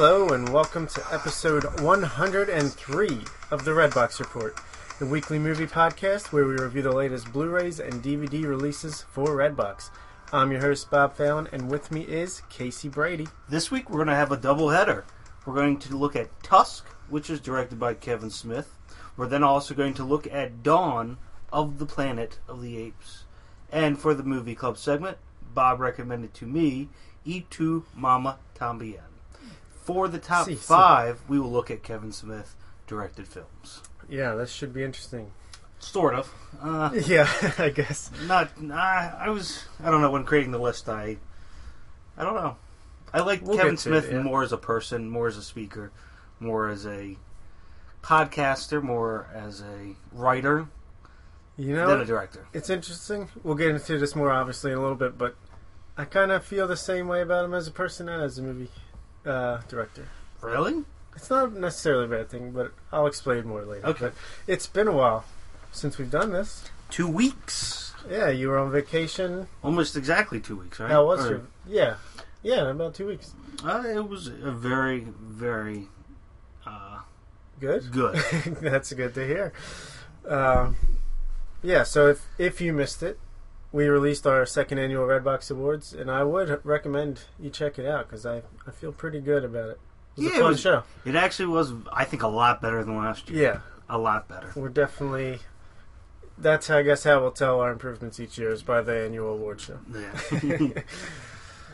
Hello, and welcome to episode 103 of the Redbox Report, the weekly movie podcast where we review the latest Blu rays and DVD releases for Redbox. I'm your host, Bob Fallon, and with me is Casey Brady. This week we're going to have a double header. We're going to look at Tusk, which is directed by Kevin Smith. We're then also going to look at Dawn of the Planet of the Apes. And for the movie club segment, Bob recommended to me E Tu Mama Tambien. For the top si. five, we will look at Kevin Smith directed films. Yeah, this should be interesting. Sort of. Uh, Yeah, I guess. not. Nah, I was. I don't know. When creating the list, I. I don't know. I like We'll Kevin get to it, Smith yeah. more as a person, more as a speaker, more as a podcaster, more as a writer You than a know, director. it's interesting. We'll get into this more obviously in a little bit, but I kind of feel the same way about him as a person and as a movie uh, director. Really? It's not necessarily a bad thing, but I'll explain more later. Okay. But it's been a while since we've done this. Two weeks. Yeah, you were on vacation. Almost exactly two weeks, right? How was Or- your? Yeah, yeah, about two weeks. Uh, it was a very, very uh, Good. good. That's good to hear. Um, yeah, so if if you missed it, we released our second annual Redbox Awards, and I would recommend you check it out because I I feel pretty good about it. It was Yeah, a it was- show. it actually was, I think, a lot better than last year. Yeah, A lot better. we're definitely. That's I guess how we'll tell our improvements each year is by the annual award show. Yeah.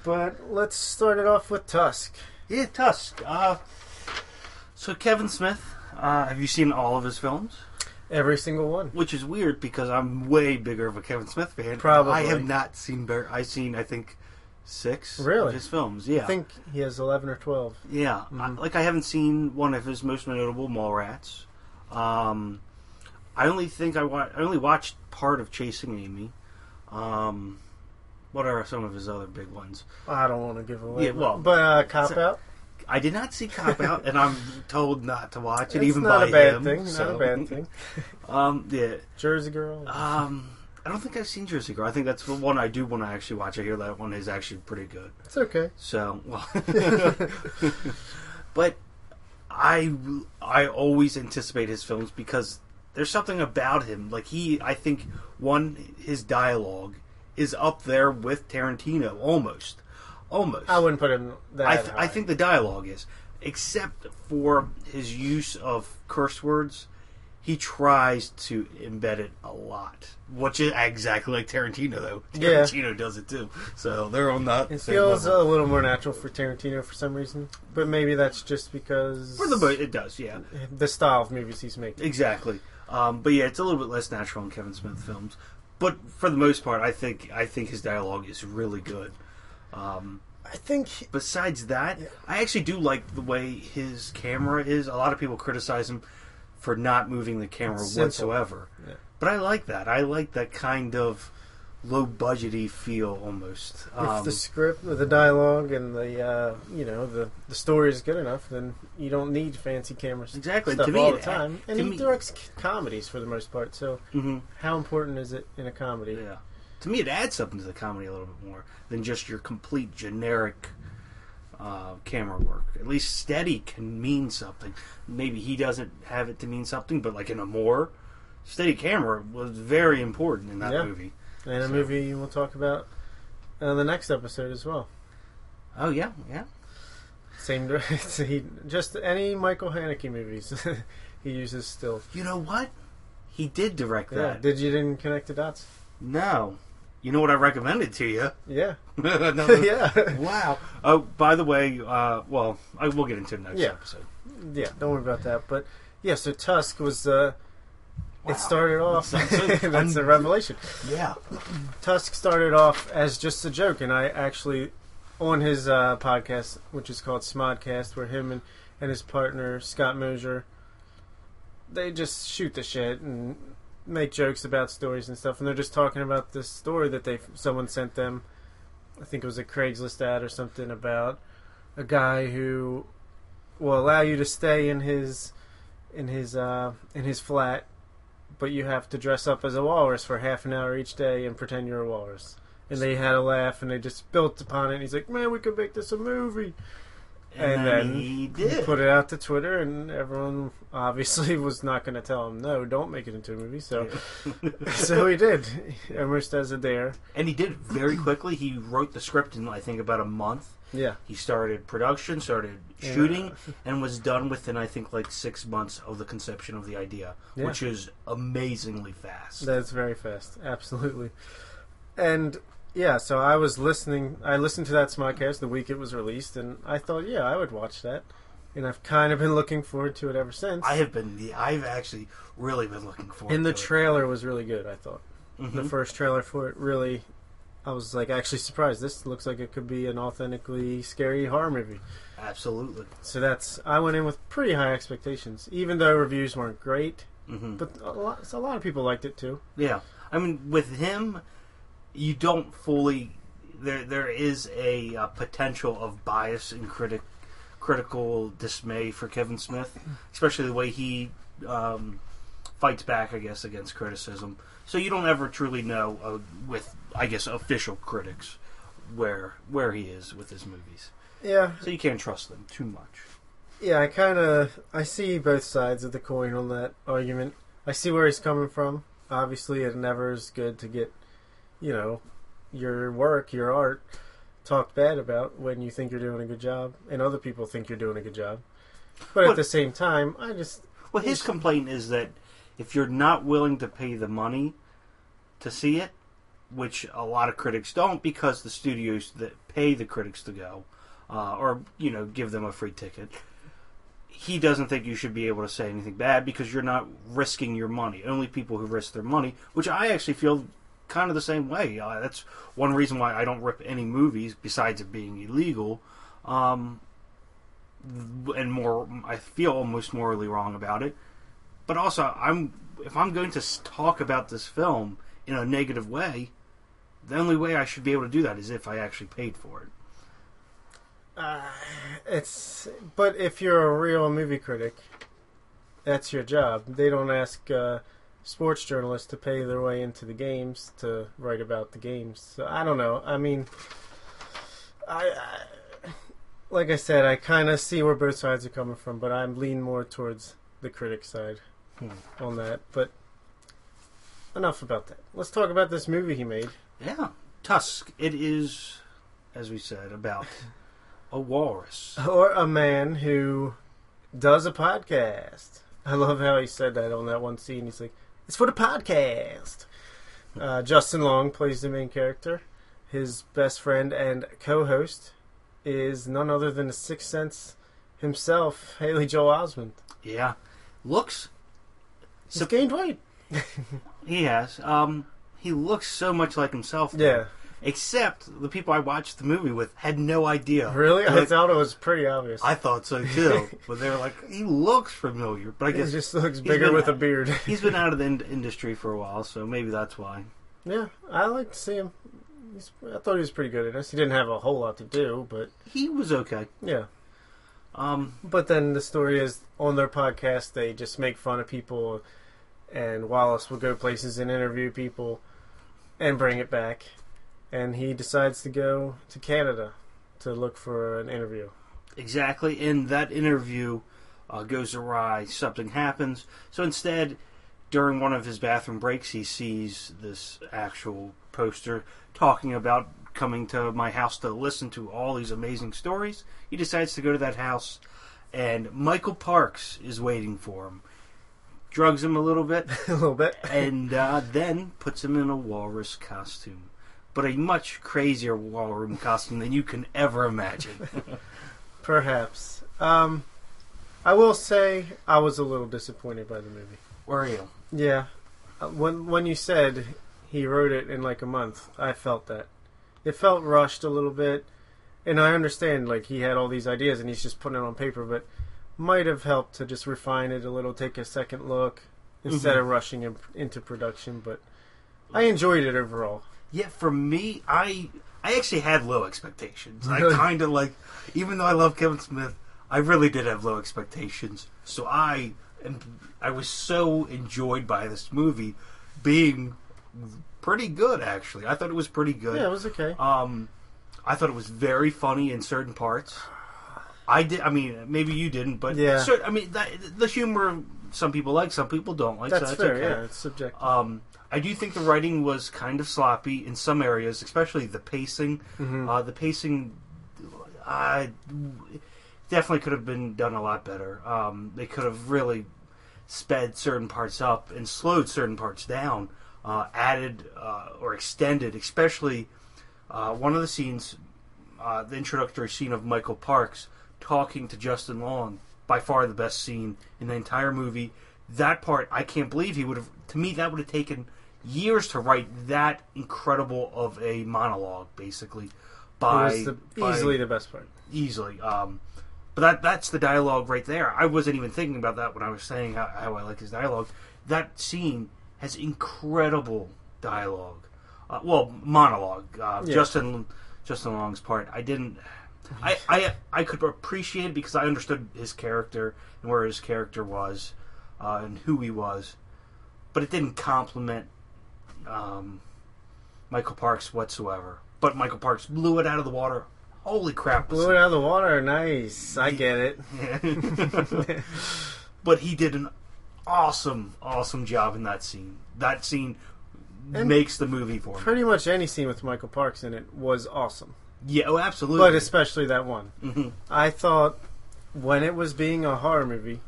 But let's start it off with Tusk. Yeah, Tusk. Uh, so Kevin Smith, uh, have you seen all of his films? Every single one. Which is weird because I'm way bigger of a Kevin Smith fan. Probably. I have not seen. Bar- I've seen, I think, six Really? of his films. Yeah, I think he has eleven or twelve. yeah. I, Mhm. like I haven't seen one of his most notable Mallrats. Um, I only think I wa- I only watched part of Chasing Amy. Um, what are some of his other big ones? I don't want to give away. Yeah, well, but uh, cop out. I did not see Cop Out, and I'm told not to watch it, It's even not by a bad him. thing. so- Not a bad thing. Um, yeah. Jersey Girl. Um, I don't think I've seen Jersey Girl. I think that's the one I do want to actually watch. I hear that one is actually pretty good. it's okay. So, well, but I I always anticipate his films because there's something about him. Like he, I think one his dialogue is up there with Tarantino almost, almost. I wouldn't put him that. I, th- high. I think the dialogue is, except for his use of curse words, he tries to embed it a lot. Which is exactly like Tarantino, though. Yeah. Tarantino does it too. So they're on that. it feels level. a little more natural for Tarantino for some reason, but maybe that's just because for the most, it does, yeah, the style of movies he's making. exactly. Um, but yeah, it's a little bit less natural in Kevin Smith films. But for the most part, I think I think his dialogue is really good. Um, I think besides that, Yeah. I actually do like the way his camera is. A lot of people criticize him for not moving the camera whatsoever. Yeah. But I like that. I like that kind of low budgety feel almost. if Um, the script, the dialogue, and the uh, you know the the story is good enough, then you don't need fancy cameras. Exactly. stuff To me, all the time, and he me- directs comedies for the most part. So mhm, how important is it in a comedy? yeah. To me, it adds something to the comedy a little bit more than just your complete generic uh, camera work. At least steady can mean something. Maybe he doesn't have it to mean something, but like in a more steady camera was very important in that Yeah. movie. And a movie we'll talk about in the next episode as well. Oh yeah, yeah. Same, he just any Michael Haneke movies he uses still. You know what? He did direct Yeah. that. Did you didn't connect the dots? No. You know what I recommended to you? Yeah. Yeah. Wow. Oh, by the way, uh, well, I will get into it next Yeah. episode. Yeah. Don't worry about that. But yeah. So Tusk was. Uh, Wow. It started off. That that's a revelation. Yeah. Tusk started off as just a joke, and I actually, on his uh, podcast, which is called Smodcast, where him and, and his partner Scott Mosier, they just shoot the shit and make jokes about stories and stuff, and they're just talking about this story that they someone sent them. I think it was a Craigslist ad or something about a guy who will allow you to stay in his in his uh, in his flat but you have to dress up as a walrus for half an hour each day and pretend you're a walrus. And they had a laugh and they just built upon it. And he's like, man, we could make this a movie. And, And then, he did. put it out to Twitter, and everyone obviously was not going to tell him no, don't make it into a movie. So, so he did. Almost as a dare. and he did very quickly. He wrote the script in I think about a month. Yeah, He started production, started Yeah. shooting, and was done within I think like six months of the conception of the idea, Yeah. which is amazingly fast. that's very fast. Absolutely. And yeah, so I was listening. I listened to that Smodcast the week it was released, and I thought, yeah, I would watch that. And I've kind of been looking forward to it ever since. I have been. The, I've actually really been looking forward. and the trailer was really good. I thought. Mhm. the first trailer for it really. I was like actually surprised. This looks like it could be an authentically scary horror movie. Absolutely. So that's I went in with pretty high expectations, even though reviews weren't great. hmm But a lot, so a lot of people liked it too. Yeah, I mean, with him, you don't fully. There, there is a uh, potential of bias and critic, critical dismay for Kevin Smith, especially the way he um, fights back, I guess, against criticism. So you don't ever truly know uh, with, I guess, official critics where where he is with his movies. Yeah, So you can't trust them too much. yeah. I kind of I see both sides of the coin on that argument. I see where he's coming from. Obviously, it never is good to get, you know, your work, your art, talked bad about when you think you're doing a good job and other people think you're doing a good job. But Well- at the same time, I just Well, his complaint is that if you're not willing to pay the money to see it, which a lot of critics don't, because the studios that pay the critics to go, uh, or you know, give them a free ticket, he doesn't think you should be able to say anything bad because you're not risking your money. Only people who risk their money, which I actually feel kind of the same way. Uh, that's one reason why I don't rip any movies, besides it being illegal. Um, and more, I feel almost morally wrong about it. But also, I'm if I'm going to talk about this film in a negative way, the only way I should be able to do that is if I actually paid for it. Uh, it's but if you're a real movie critic, that's your job. They don't ask uh, sports journalists to pay their way into the games to write about the games. So I don't know. I mean, I, I like I said, I kind of see where both sides are coming from, but I'm lean more towards the critic side Hmm. on that. But enough about that. Let's talk about this movie he made. Yeah, Tusk. It is, as we said, about a walrus. Or a man who does a podcast. I love how he said that on that one scene. He's like, it's for the podcast. Uh, Justin Long plays the main character. His best friend and co host is none other than the Sixth Sense himself, Haley Joel Osment. Yeah, looks. He's So- gained weight. He has. Um, he looks so much like himself. though. Yeah. Except the people I watched the movie with had no idea. Really? I Like, thought it was pretty obvious. I thought so too, but they were like, he looks familiar. But I guess. he just looks bigger been- with a beard. he's been out of the in- industry for a while, so maybe that's why. yeah, I like to see him. He's, I thought he was pretty good in this. He didn't have a whole lot to do, but He was okay. yeah. Um, But then the story is on their podcast, they just make fun of people, and Wallace will go places and interview people and bring it back. And he decides to go to Canada to look for an interview. exactly. And that interview uh, goes awry. Something happens. So instead, during one of his bathroom breaks, he sees this actual poster talking about coming to my house to listen to all these amazing stories. He decides to go to that house, and Michael Parks is waiting for him. Drugs him a little bit, a little bit. and uh, then puts him in a walrus costume. But a much crazier walrus costume than you can ever imagine. Perhaps. Um, I will say I was a little disappointed by the movie. Where are you? Yeah. Uh, When when you said he wrote it in like a month, I felt that. It felt rushed a little bit. And I understand like he had all these ideas and he's just putting it on paper, but might have helped to just refine it a little, take a second look instead Mhm. of rushing in, into production, but I enjoyed it overall. Yeah, for me, I I actually had low expectations. I kind of like, even though I love Kevin Smith, I really did have low expectations. So I and I was so enjoyed by this movie being pretty good. Actually, I thought it was pretty good. Yeah, it was okay. Um, I thought it was very funny in certain parts. I did. I mean, maybe you didn't, but Yeah. cer- I mean, that, the humor. Some people like, some people don't like. That's so that's fair. okay. Yeah, it's subjective. Um, I do think the writing was kind of sloppy in some areas, especially the pacing. Mhm. Uh, the pacing, I definitely could have been done a lot better. Um, they could have really sped certain parts up and slowed certain parts down, uh, added uh, or extended, especially uh, one of the scenes, uh, the introductory scene of Michael Parks talking to Justin Long, by far the best scene in the entire movie. That part, I can't believe he would have. To me, that would have taken years to write that incredible of a monologue, basically. By, was the, by- easily the best part. easily. Um, but that that's the dialogue right there. I wasn't even thinking about that when I was saying how, how I like his dialogue. That scene has incredible dialogue. Uh, well, monologue. Uh, Yeah. Justin Justin Long's part. I didn't. I, I I could appreciate it because I understood his character and where his character was uh, and who he was, but it didn't compliment um, Michael Parks whatsoever. But Michael Parks blew it out of the water. Holy crap! Blew it out of the water. Nice. I get it. but he did an awesome, awesome job in that scene. That scene And- makes the movie for me. Pretty much any scene with Michael Parks in it was awesome, Yeah, oh, absolutely. but especially that one. Mhm. I thought when it was being a horror movie,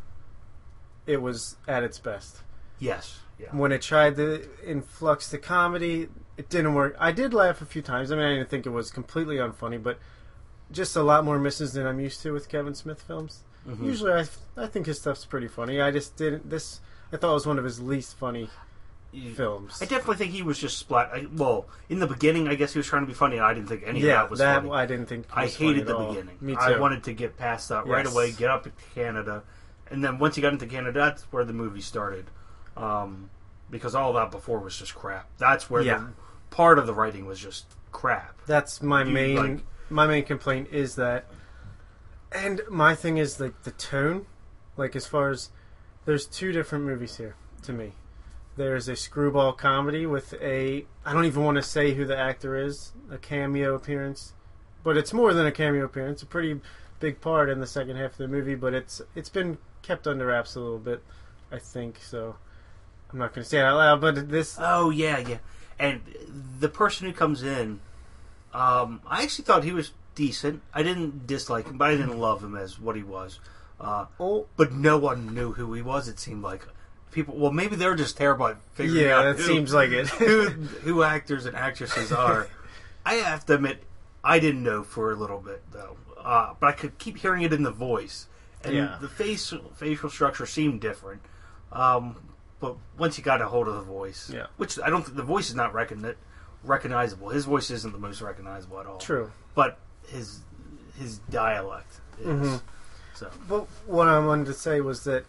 it was at its best. yes, yeah, When it tried to influx the comedy, it didn't work. I did laugh a few times. I mean, I didn't think it was completely unfunny, but just a lot more misses than I'm used to with Kevin Smith films. Mhm. Usually, I, I think his stuff's pretty funny. I just didn't. This I thought was one of his least funny films. I definitely think he was just splat. I, well, in the beginning, I guess he was trying to be funny, and I didn't think any yeah, of that was that funny. I didn't think. I hated at the all. beginning. Me too. I wanted to get past that right away, get up to Canada, and then once you got into Canada, that's where the movie started. Um, because all that before was just crap. That's where Yeah. the part of the writing was just crap. That's my You, main like- my main complaint is that, and my thing is like the tone, like as far as there's two different movies here to me. There's a screwball comedy with a I don't even want to say who the actor is, a cameo appearance, but it's more than a cameo appearance. A pretty big part in the second half of the movie, but it's it's been kept under wraps a little bit, I think. So I'm not going to say it out loud, but this Oh yeah, yeah. And the person who comes in, um, I actually thought he was decent. I didn't dislike him, but I didn't love him as what he was. Uh, oh but no one knew who he was. It seemed like people. Well, maybe they're just terrible at figuring yeah, out that who, seems like it. who who actors and actresses are. I have to admit, I didn't know for a little bit though, uh, but I could keep hearing it in the voice, and Yeah. the face facial structure seemed different. Um, but once you got a hold of the voice, Yeah. which I don't think the voice is not recogni- recognizable. His voice isn't the most recognizable at all. True. but his his dialect is. Mhm. So But what I wanted to say was that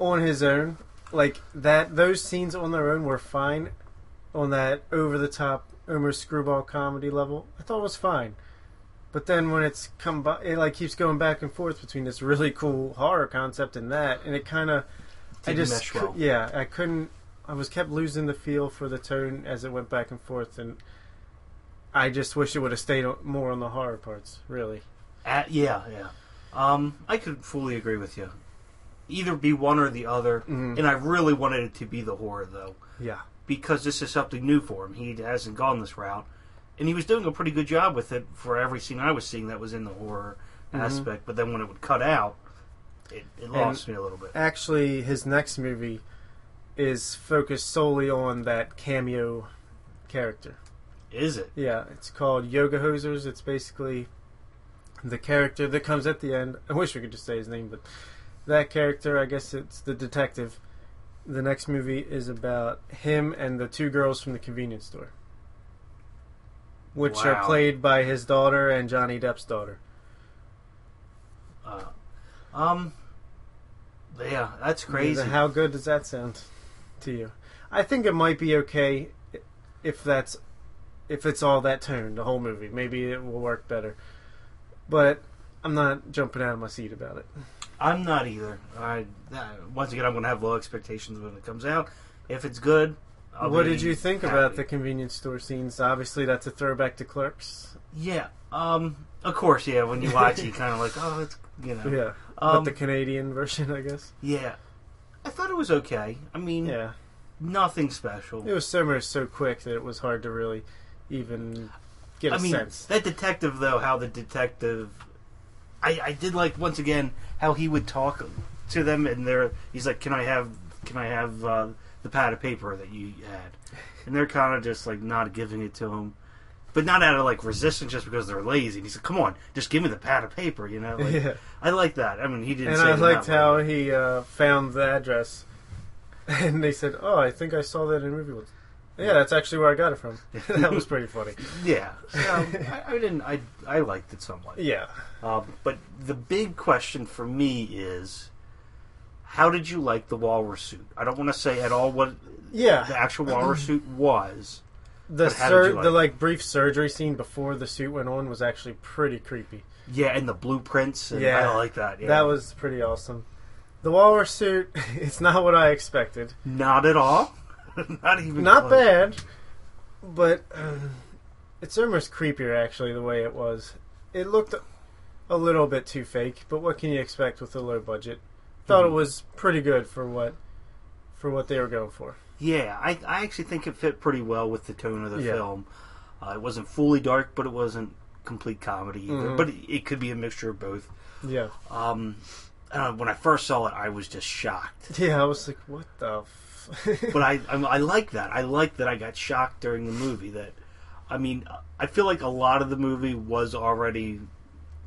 on his own, like that, those scenes on their own were fine. On that over the top, almost screwball comedy level, I thought it was fine. But then when it's come by, it like keeps going back and forth between this really cool horror concept and that, and it kind of, I just, mesh well. yeah, I couldn't. I was kept losing the feel for the tone as it went back and forth, and I just wish it would have stayed more on the horror parts. Really, Uh, yeah, yeah. Um, I could fully agree with you. Either be one or the other, Mhm. and I really wanted it to be the horror though, yeah. because this is something new for him. He hasn't gone this route, and he was doing a pretty good job with it for every scene I was seeing that was in the horror Mhm. aspect. But then when it would cut out, it, it lost me a little bit. actually his next movie is focused solely on that cameo character. Is it? Yeah, it's called Yoga Hosers. It's basically the character that comes at the end. I wish we could just say his name, but that character, I guess it's the detective. The next movie is about him and the two girls from the convenience store, which are played by his daughter and Johnny Depp's daughter. Uh, um, yeah, that's crazy. How good does that sound to you? I think it might be okay if that's if it's all that tone, the whole movie. Maybe it will work better. But I'm not jumping out of my seat about it. I'm not either. I uh, once again, I'm going to have low expectations when it comes out. If it's good, I'll what did you think happy. about the convenience store scenes? Obviously, that's a throwback to Clerks. Yeah. Um. Of course. Yeah. When you watch it, you kind of like, oh, it's you know. Yeah, Um, but the Canadian version, I guess. yeah. I thought it was okay. I mean, Yeah, nothing special. it was so much so quick that it was hard to really even get a I mean, sense. that detective though, how the detective, I, I did like once again how he would talk to them, and they're he's like, "Can I have, can I have uh, the pad of paper that you had?" And they're kind of just like not giving it to him, but not out of like resistance, just because they're lazy. And he's like, "Come on, just give me the pad of paper," you know. Like, yeah, I like that. I mean, he didn't. and I liked how way. he uh, found the address, and they said, "Oh, I think I saw that in a movie." once." Yeah, that's actually where I got it from. that was pretty funny. Yeah, so, I, I didn't. I I liked it somewhat. Yeah, Um, but the big question for me is, how did you like the walrus suit? I don't want to say at all what yeah. the actual walrus suit was. The But how did sur- like the like brief surgery scene before the suit went on was actually pretty creepy. Yeah, and the blueprints. And Yeah. I like that. Yeah. That was pretty awesome. The walrus suit, it's not what I expected. not at all. not even. Not close. bad, but um, it's almost creepier actually the way it was. It looked a little bit too fake, but what can you expect with a low budget? Thought Mhm. it was pretty good for what for what they were going for. Yeah, I I actually think it fit pretty well with the tone of the Yeah. film. Uh, it wasn't fully dark, but it wasn't complete comedy either. Mhm. But it, it could be a mixture of both. Yeah, Um, uh, when I first saw it, I was just shocked. yeah. I was like, what the. F-? but I, I I like that. I like that I got shocked during the movie. That I mean, I feel like a lot of the movie was already,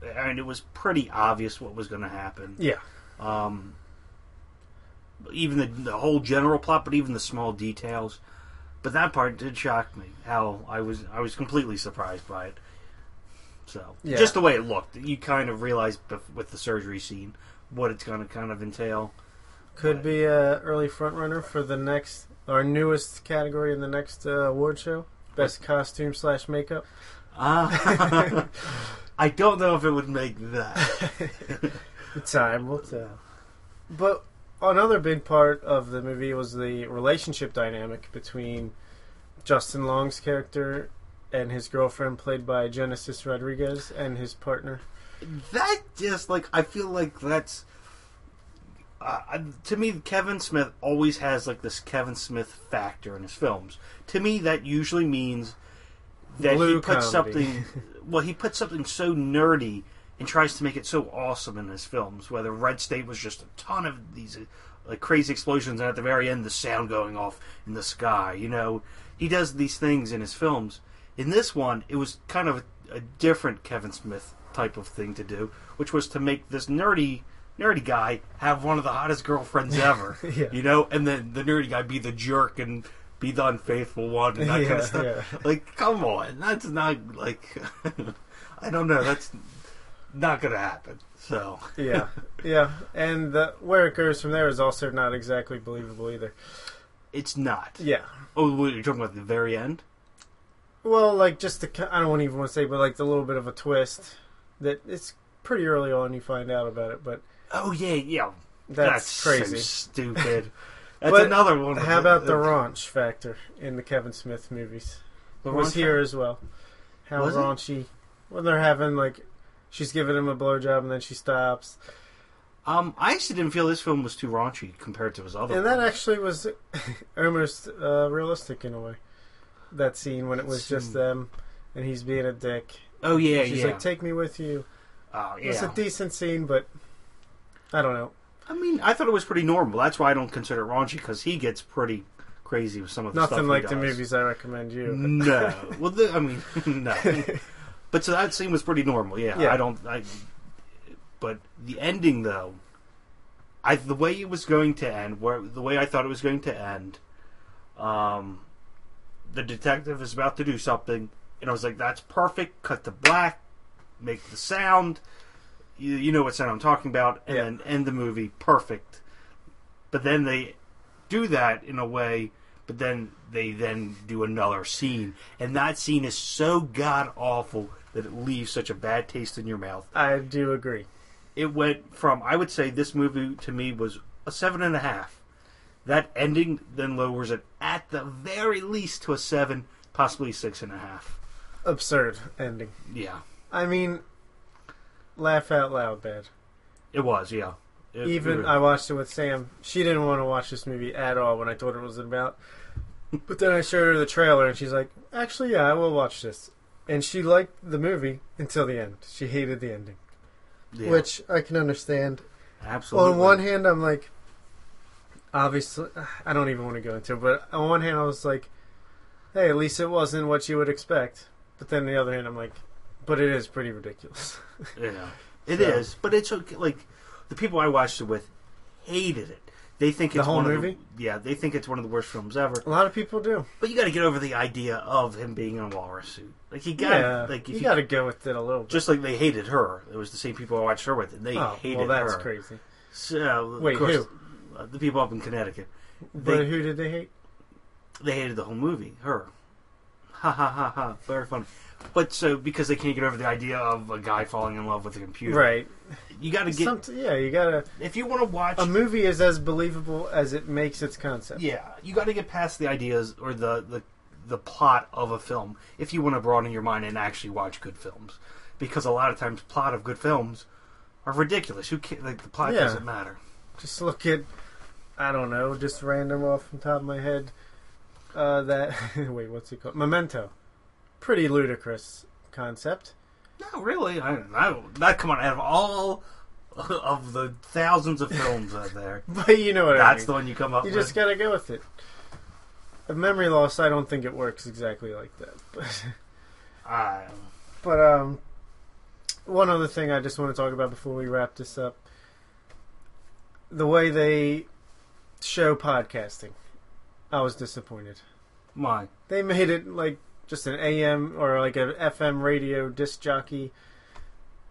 and it was pretty obvious what was going to happen. yeah, Um, even the the whole general plot, but even the small details. But that part did shock me. How I was I was completely surprised by it. So Yeah. just the way it looked, you kind of realize bef- with the surgery scene what it's going to kind of entail. could be a early front runner for the next our newest category in the next uh, award show, best costume slash makeup. Uh, I don't know if it would make that. Time will tell. But another big part of the movie was the relationship dynamic between Justin Long's character and his girlfriend, played by Genesis Rodriguez, and his partner. That just like I feel like that's uh, to me. Kevin Smith always has like this Kevin Smith factor in his films. To me, that usually means that Blue he puts comedy. something. well, he puts something so nerdy and tries to make it so awesome in his films. Whether Red State was just a ton of these like crazy explosions, and at the very end, the sound going off in the sky. You know, he does these things in his films. In this one, it was kind of a, a different Kevin Smith type of thing to do, which was to make this nerdy nerdy guy have one of the hottest girlfriends ever. Yeah. You know, and then the nerdy guy be the jerk and be the unfaithful one and that kind of stuff. yeah. Like, come on, that's not like I don't know, that's not gonna happen. So Yeah, yeah, and the, where it goes from there is also not exactly believable either. it's not. Yeah, Oh, what, you're talking about the very end? well, like just the I don't even want to say, but like the little bit of a twist that it's pretty early on you find out about it, but Oh yeah, yeah. that's, so crazy. stupid. That's But another one. How about the raunch factor in the Kevin Smith movies? the was here as well. How Was it? raunchy when they're having like she's giving him a blowjob and then she stops, Um, I actually didn't feel this film was too raunchy compared to his other. and that ones. actually was almost uh, realistic in a way. That scene when it was just them and he's being a dick. oh yeah, She's yeah. like, "Take me with you." oh yeah, It's a decent scene, but I don't know. I mean, I thought it was pretty normal. That's why I don't consider it raunchy because he gets pretty crazy with some of the stuff. Nothing like the movies I recommend you. No, well, the, I mean, no. But so that scene was pretty normal. Yeah, Yeah. I don't. I. But the ending, though, I the way it was going to end, where the way I thought it was going to end, um, the detective is about to do something, and I was like, "That's perfect." Cut to black, make the sound. You, you know what sound I'm talking about, and Yeah. then end the movie perfect. But then they do that in a way, but then they then do another scene, and that scene is so god awful that it leaves such a bad taste in your mouth. I do agree. It went from I would say this movie to me was a seven and a half. That ending then lowers it at the very least to a seven, possibly six and a half. Absurd ending. Yeah, I mean, laugh out loud bad. it was. Yeah, It- Even I watched it with Sam. She didn't want to watch this movie at all when I told her what it was about. But then I showed her the trailer, and she's like, "Actually, yeah, I will watch this." And she liked the movie until the end. She hated the ending, yeah, which I can understand. absolutely. On one hand, I'm like, obviously, I don't even want to go into it, but on one hand, I was like, hey, at least it wasn't what you would expect. But then on the other hand, I'm like, but it is pretty ridiculous. Yeah, it is, So- but it's okay. Like the people I watched it with hated it. They think The it's whole one movie? Of the, yeah, they think it's one of the worst films ever. A lot of people do. But you got to get over the idea of him being in a walrus suit. Like you got, yeah, like you got to go with it a little bit. just like they hated her. It was the same people I watched her with, and they oh, hated her. well, that's her. crazy. So of Wait, course, who? uh, the people up in Connecticut. But who did they hate? they hated the whole movie. Her, ha ha ha ha, very funny. But so because they can't get over the idea of a guy falling in love with a computer, Right. You got to get Somet- yeah, you gotta. if you want to watch A movie is as believable as it makes its concept. Yeah, you got to get past the ideas or the, the the plot of a film if you want to broaden your mind and actually watch good films. Because a lot of times, plot of good films are ridiculous. Who ca like the plot Yeah. doesn't matter. Just look at, I don't know, just random off the top of my head. Uh, that wait, what's it called? Memento. Pretty ludicrous concept. No, really, I, I that come on out of all of the thousands of films out there. But you know what I That's mean. the one you come up you with. just gotta go with it. A memory loss, I don't think it works exactly like that. But, I, but um, one other thing I just want to talk about before we wrap this up: the way they show podcasting. I was disappointed. my They made it like just an AM or like a FM radio disc jockey.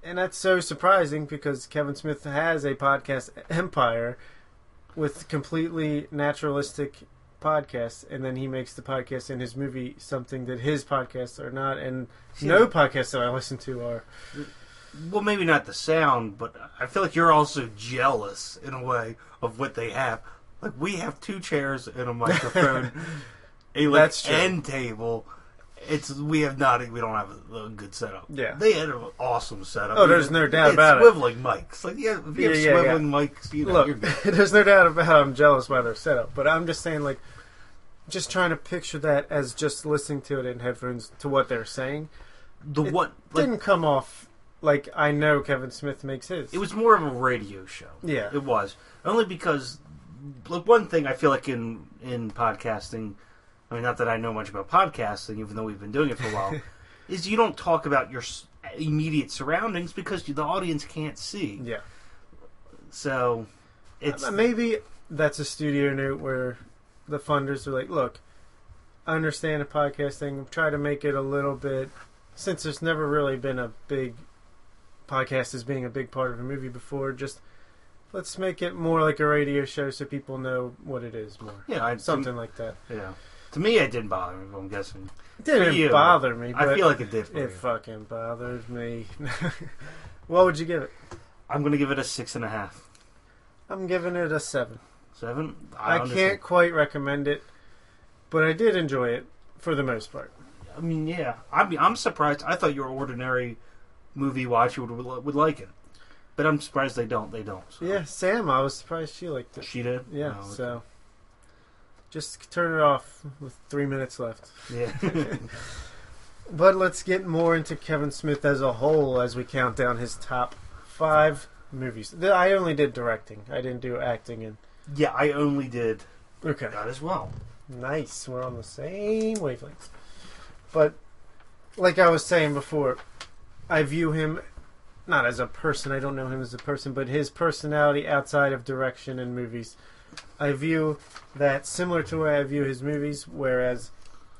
And that's so surprising because Kevin Smith has a podcast empire with completely naturalistic podcasts, and then he makes the podcast in his movie something that his podcasts are not, and no podcasts that I listen to are. well, maybe not the sound, but I feel like you're also jealous in a way of what they have. Like we have two chairs and a microphone, a like That's true. end table. It's we have not we don't have a, a good setup. Yeah. they had an awesome setup. Oh, there's no doubt about it. swiveling mics. Like yeah, if you have Yeah, yeah, swiveling mics, you know, Look, good. there's no doubt about I'm jealous by their setup, but I'm just saying, like, just trying to picture that as just listening to it in headphones to what they're saying. the it one like didn't come off like I know Kevin Smith makes his. It was more of a radio show. Yeah. it was only because one thing I feel like in in podcasting. I mean, not that I know much about podcasting, even though we've been doing it for a while, is you don't talk about your immediate surroundings because the audience can't see. yeah. So it's Uh, maybe that's a studio note where the funders are like, look, I understand the podcasting. Try to make it a little bit since there's never really been a big podcast as being a big part of a movie before. Just let's make it more like a radio show so people know what it is more. yeah, I, Something like that. Yeah, to me, it didn't bother me. But I'm guessing It didn't you. bother me, but I feel like it did. For it you. fucking bothered me. what would you give it? I'm going to give it a six and a half, I'm giving it a seven. seven. I, understand. can't quite recommend it, but I did enjoy it for the most part. I mean, yeah. I mean, I'm surprised. I thought your ordinary movie watcher would would like it, but I'm surprised they don't. They don't. So. Yeah, Sam, I was surprised she liked it. she did. Yeah, Oh, okay. so just turn it off with three minutes left. yeah. But let's get more into Kevin Smith as a whole as we count down his top five movies. I only did directing. I didn't do acting and yeah. I only did okay. that as well. Nice. We're on the same wavelength. But like I was saying before, I view him not as a person. I don't know him as a person, but his personality outside of direction and movies. I view that similar to the way I view his movies, whereas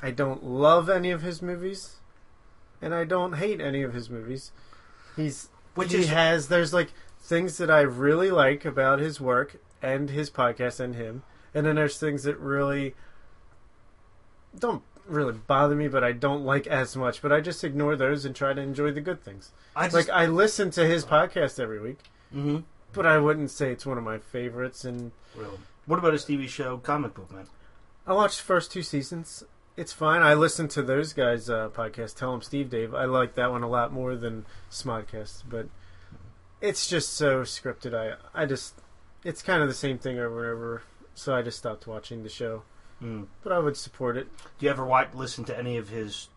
I don't love any of his movies and I don't hate any of his movies. He's Which he is has there's like things that I really like about his work and his podcast and him, and then there's things that really don't really bother me, but I don't like as much. But I just ignore those and try to enjoy the good things. I just Like I listen to his podcast every week, hmm but I wouldn't say it's one of my favorites. And really. What about his TV show, Comic Book Man? I watched the first two seasons. It's fine. I listened to those guys' uh, podcast, Tell 'em Steve Dave. I like that one a lot more than Smodcast, but it's just so scripted. I I just it's kind of the same thing over and over. So I just stopped watching the show. Mm. But I would support it. Do you ever watch, listen to any of his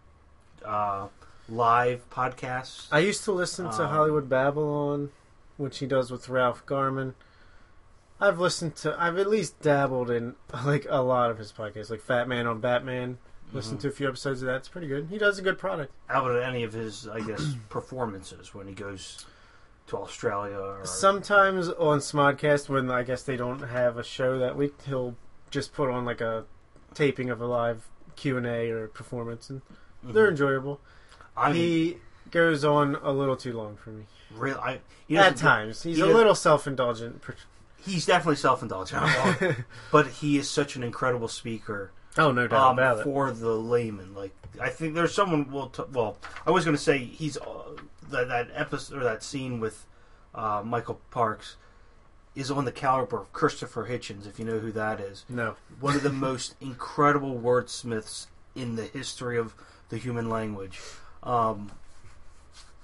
uh, live podcasts? I used to listen to Um, Hollywood Babylon, which he does with Ralph Garman. I've listened to. I've at least dabbled in like a lot of his podcasts, like Fat Man on Batman. Listened Mhm. to a few episodes of that. It's pretty good. He does a good product. How about any of his, I guess, performances when he goes to Australia? Or, Sometimes on Smodcast, when I guess they don't have a show that week, he'll just put on like a taping of a live Q and A or performance, and Mhm. they're enjoyable. I he goes on a little too long for me real, I, he at times. He's he a little self-indulgent. He's definitely self-indulgent, but he is such an incredible speaker oh, no doubt um, about it. for the layman. Like, I think there's someone. Will t- well, I was going to say he's uh, that that episode or that scene with uh, Michael Parks is on the caliber of Christopher Hitchens, if you know who that is. No. One of the most incredible wordsmiths in the history of the human language. Um,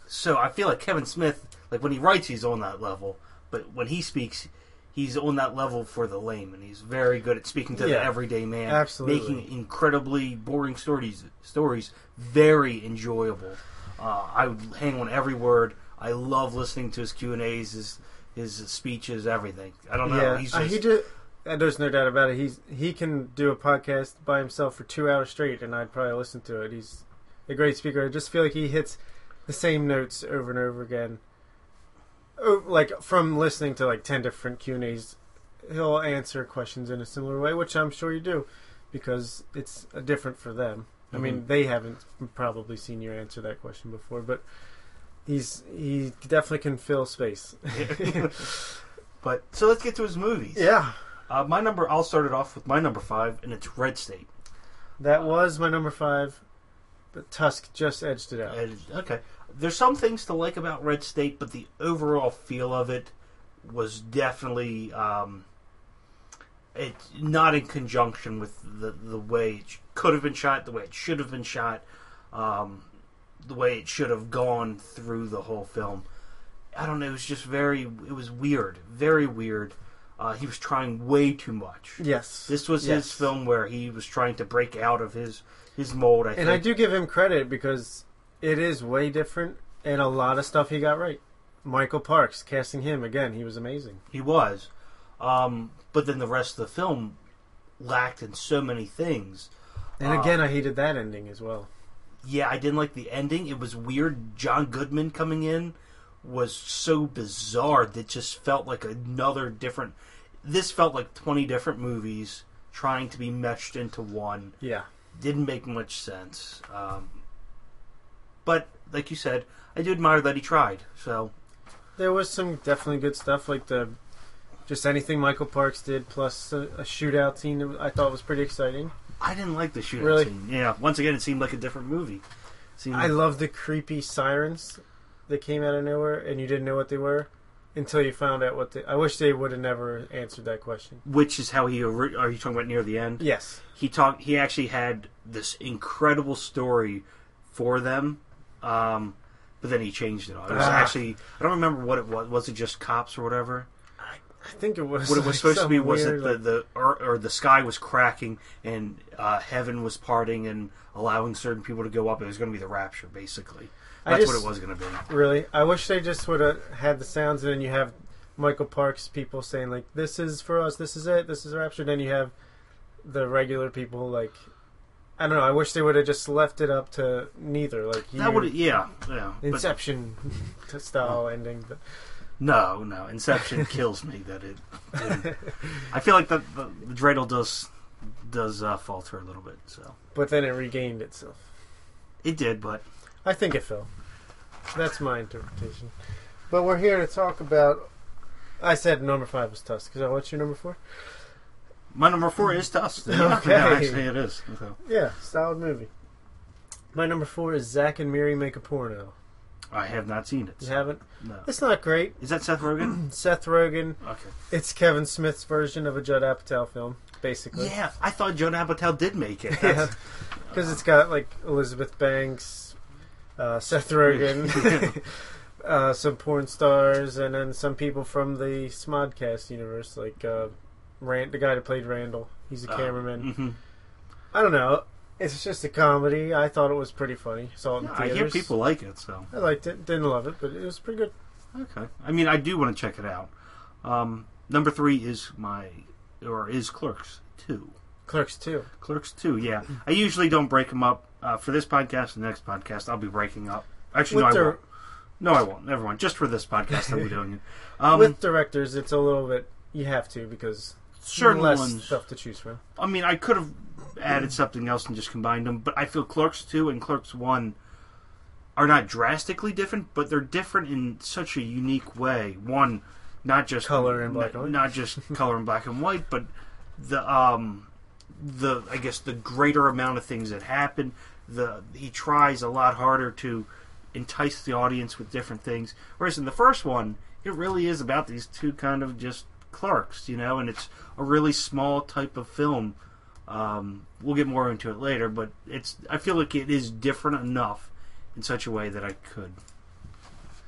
so I feel like Kevin Smith, like when he writes, he's on that level, but when he speaks, he's on that level for the layman. He's very good at speaking to the everyday man, absolutely. making incredibly boring stories stories very enjoyable. Uh, I would hang on every word. I love listening to his Q and A's, his his speeches, everything. I don't know. yeah, He's uh, just, he just. uh, There's no doubt about it. He's he can do a podcast by himself for two hours straight, and I'd probably listen to it. He's a great speaker. I just feel like he hits the same notes over and over again. Oh, like from listening to like ten different Q and A's, he'll answer questions in a similar way, which I'm sure you do, because it's uh, different for them. I mean, they haven't probably seen you answer that question before, but he's he definitely can fill space. but so let's get to his movies. yeah. Uh, my number. I'll start it off with my number five, and it's Red State. That was my number five, but Tusk just edged it out. And, okay, there's some things to like about Red State, but the overall feel of it was definitely um, it not in conjunction with the the way it could have been shot, the way it should have been shot, um, the way it should have gone through the whole film. I don't know. It was just very. It was weird, very weird. Uh, he was trying way too much. Yes, This was Yes. his film where he was trying to break out of his his mold. I and think. I do give him credit because it is way different, and a lot of stuff he got right. Michael Parks casting him again, he was amazing. He was. Um, but then the rest of the film lacked in so many things. And Uh, again, I hated that ending as well. Yeah, I didn't like the ending. It was weird. John Goodman coming in was so bizarre that just felt like another different. This felt like 20 different movies trying to be meshed into one. Yeah, Didn't make much sense. Um, but, like you said, I do admire that he tried. So, there was some definitely good stuff, like the just anything Michael Parks did, plus a, a shootout scene. that I thought was pretty exciting. I didn't like the shootout Really? scene. Yeah, once again, it seemed like a different movie. Seemed, I love the creepy sirens that came out of nowhere, and you didn't know what they were until you found out what they. I wish they would have never answered that question. which is how he ori- are you talking about near the end Yes. he talked he actually had this incredible story for them um, but then he changed it all it was Ah. actually i don't remember what it was was it just cops or whatever I think it was. what it was supposed to be was that like- the, the or, or the sky was cracking and uh, heaven was parting and allowing certain people to go up it was going to be the rapture basically that's just- what it was going to be Really, I wish they just would have had the sounds, and then you have Michael Parks people saying like, "This is for us. This is it. This is the Rapture." Then you have the regular people like, I don't know. I wish they would have just left it up to neither, like you, that would yeah yeah but Inception style ending. But no no inception kills me that it i feel like the, the, the dreidel does does uh, falter a little bit so but then it regained itself. It did, but I think it fell. That's my interpretation. But we're here to talk about. I said number five was Tusk. Is that what's your number four? my number four is Tusk. Yeah, Okay. yeah, actually it is. So, Yeah, solid movie. My number four is Zack and Miri Make a Porno. I have not seen it. You haven't? No. It's not great. Is that Seth Rogen? Seth Rogen. okay. It's Kevin Smith's version of a Judd Apatow film, basically. Yeah, I thought Judd Apatow did make it. Yeah, because it's got like Elizabeth Banks, uh, Seth Rogen, uh, some porn stars, and then some people from the Smodcast universe, like uh, Rand, the guy that played Randall. He's a Uh, cameraman. mhm. I don't know. It's just a comedy. I thought it was pretty funny. Saw it in Yeah, I theaters. hear people like it, so I liked it. Didn't love it, but it was pretty good. okay. I mean, I do want to check it out. Um, number three is my or is Clerks two. Clerks too. Clerks two. Yeah, I usually don't break them up uh, for this podcast and the next podcast. I'll be breaking up. Actually, no, With I the- won't. No, I won't. Never mind. Just for this podcast, I'll be doing it. Um, With directors, it's a little bit. You have to because certain less ones. stuff to choose from. I mean, I could have added something else and just combined them, but I feel Clerks 2 and Clerks 1 are not drastically different, but they're different in such a unique way. One, not just Color in black and white. not just color in black and white, but the um the I guess the greater amount of things that happen. The he tries a lot harder to entice the audience with different things. Whereas in the first one, it really is about these two kind of just clerks, you know, and it's a really small type of film. Um, we'll get more into it later, but it's I feel like it is different enough in such a way that I could.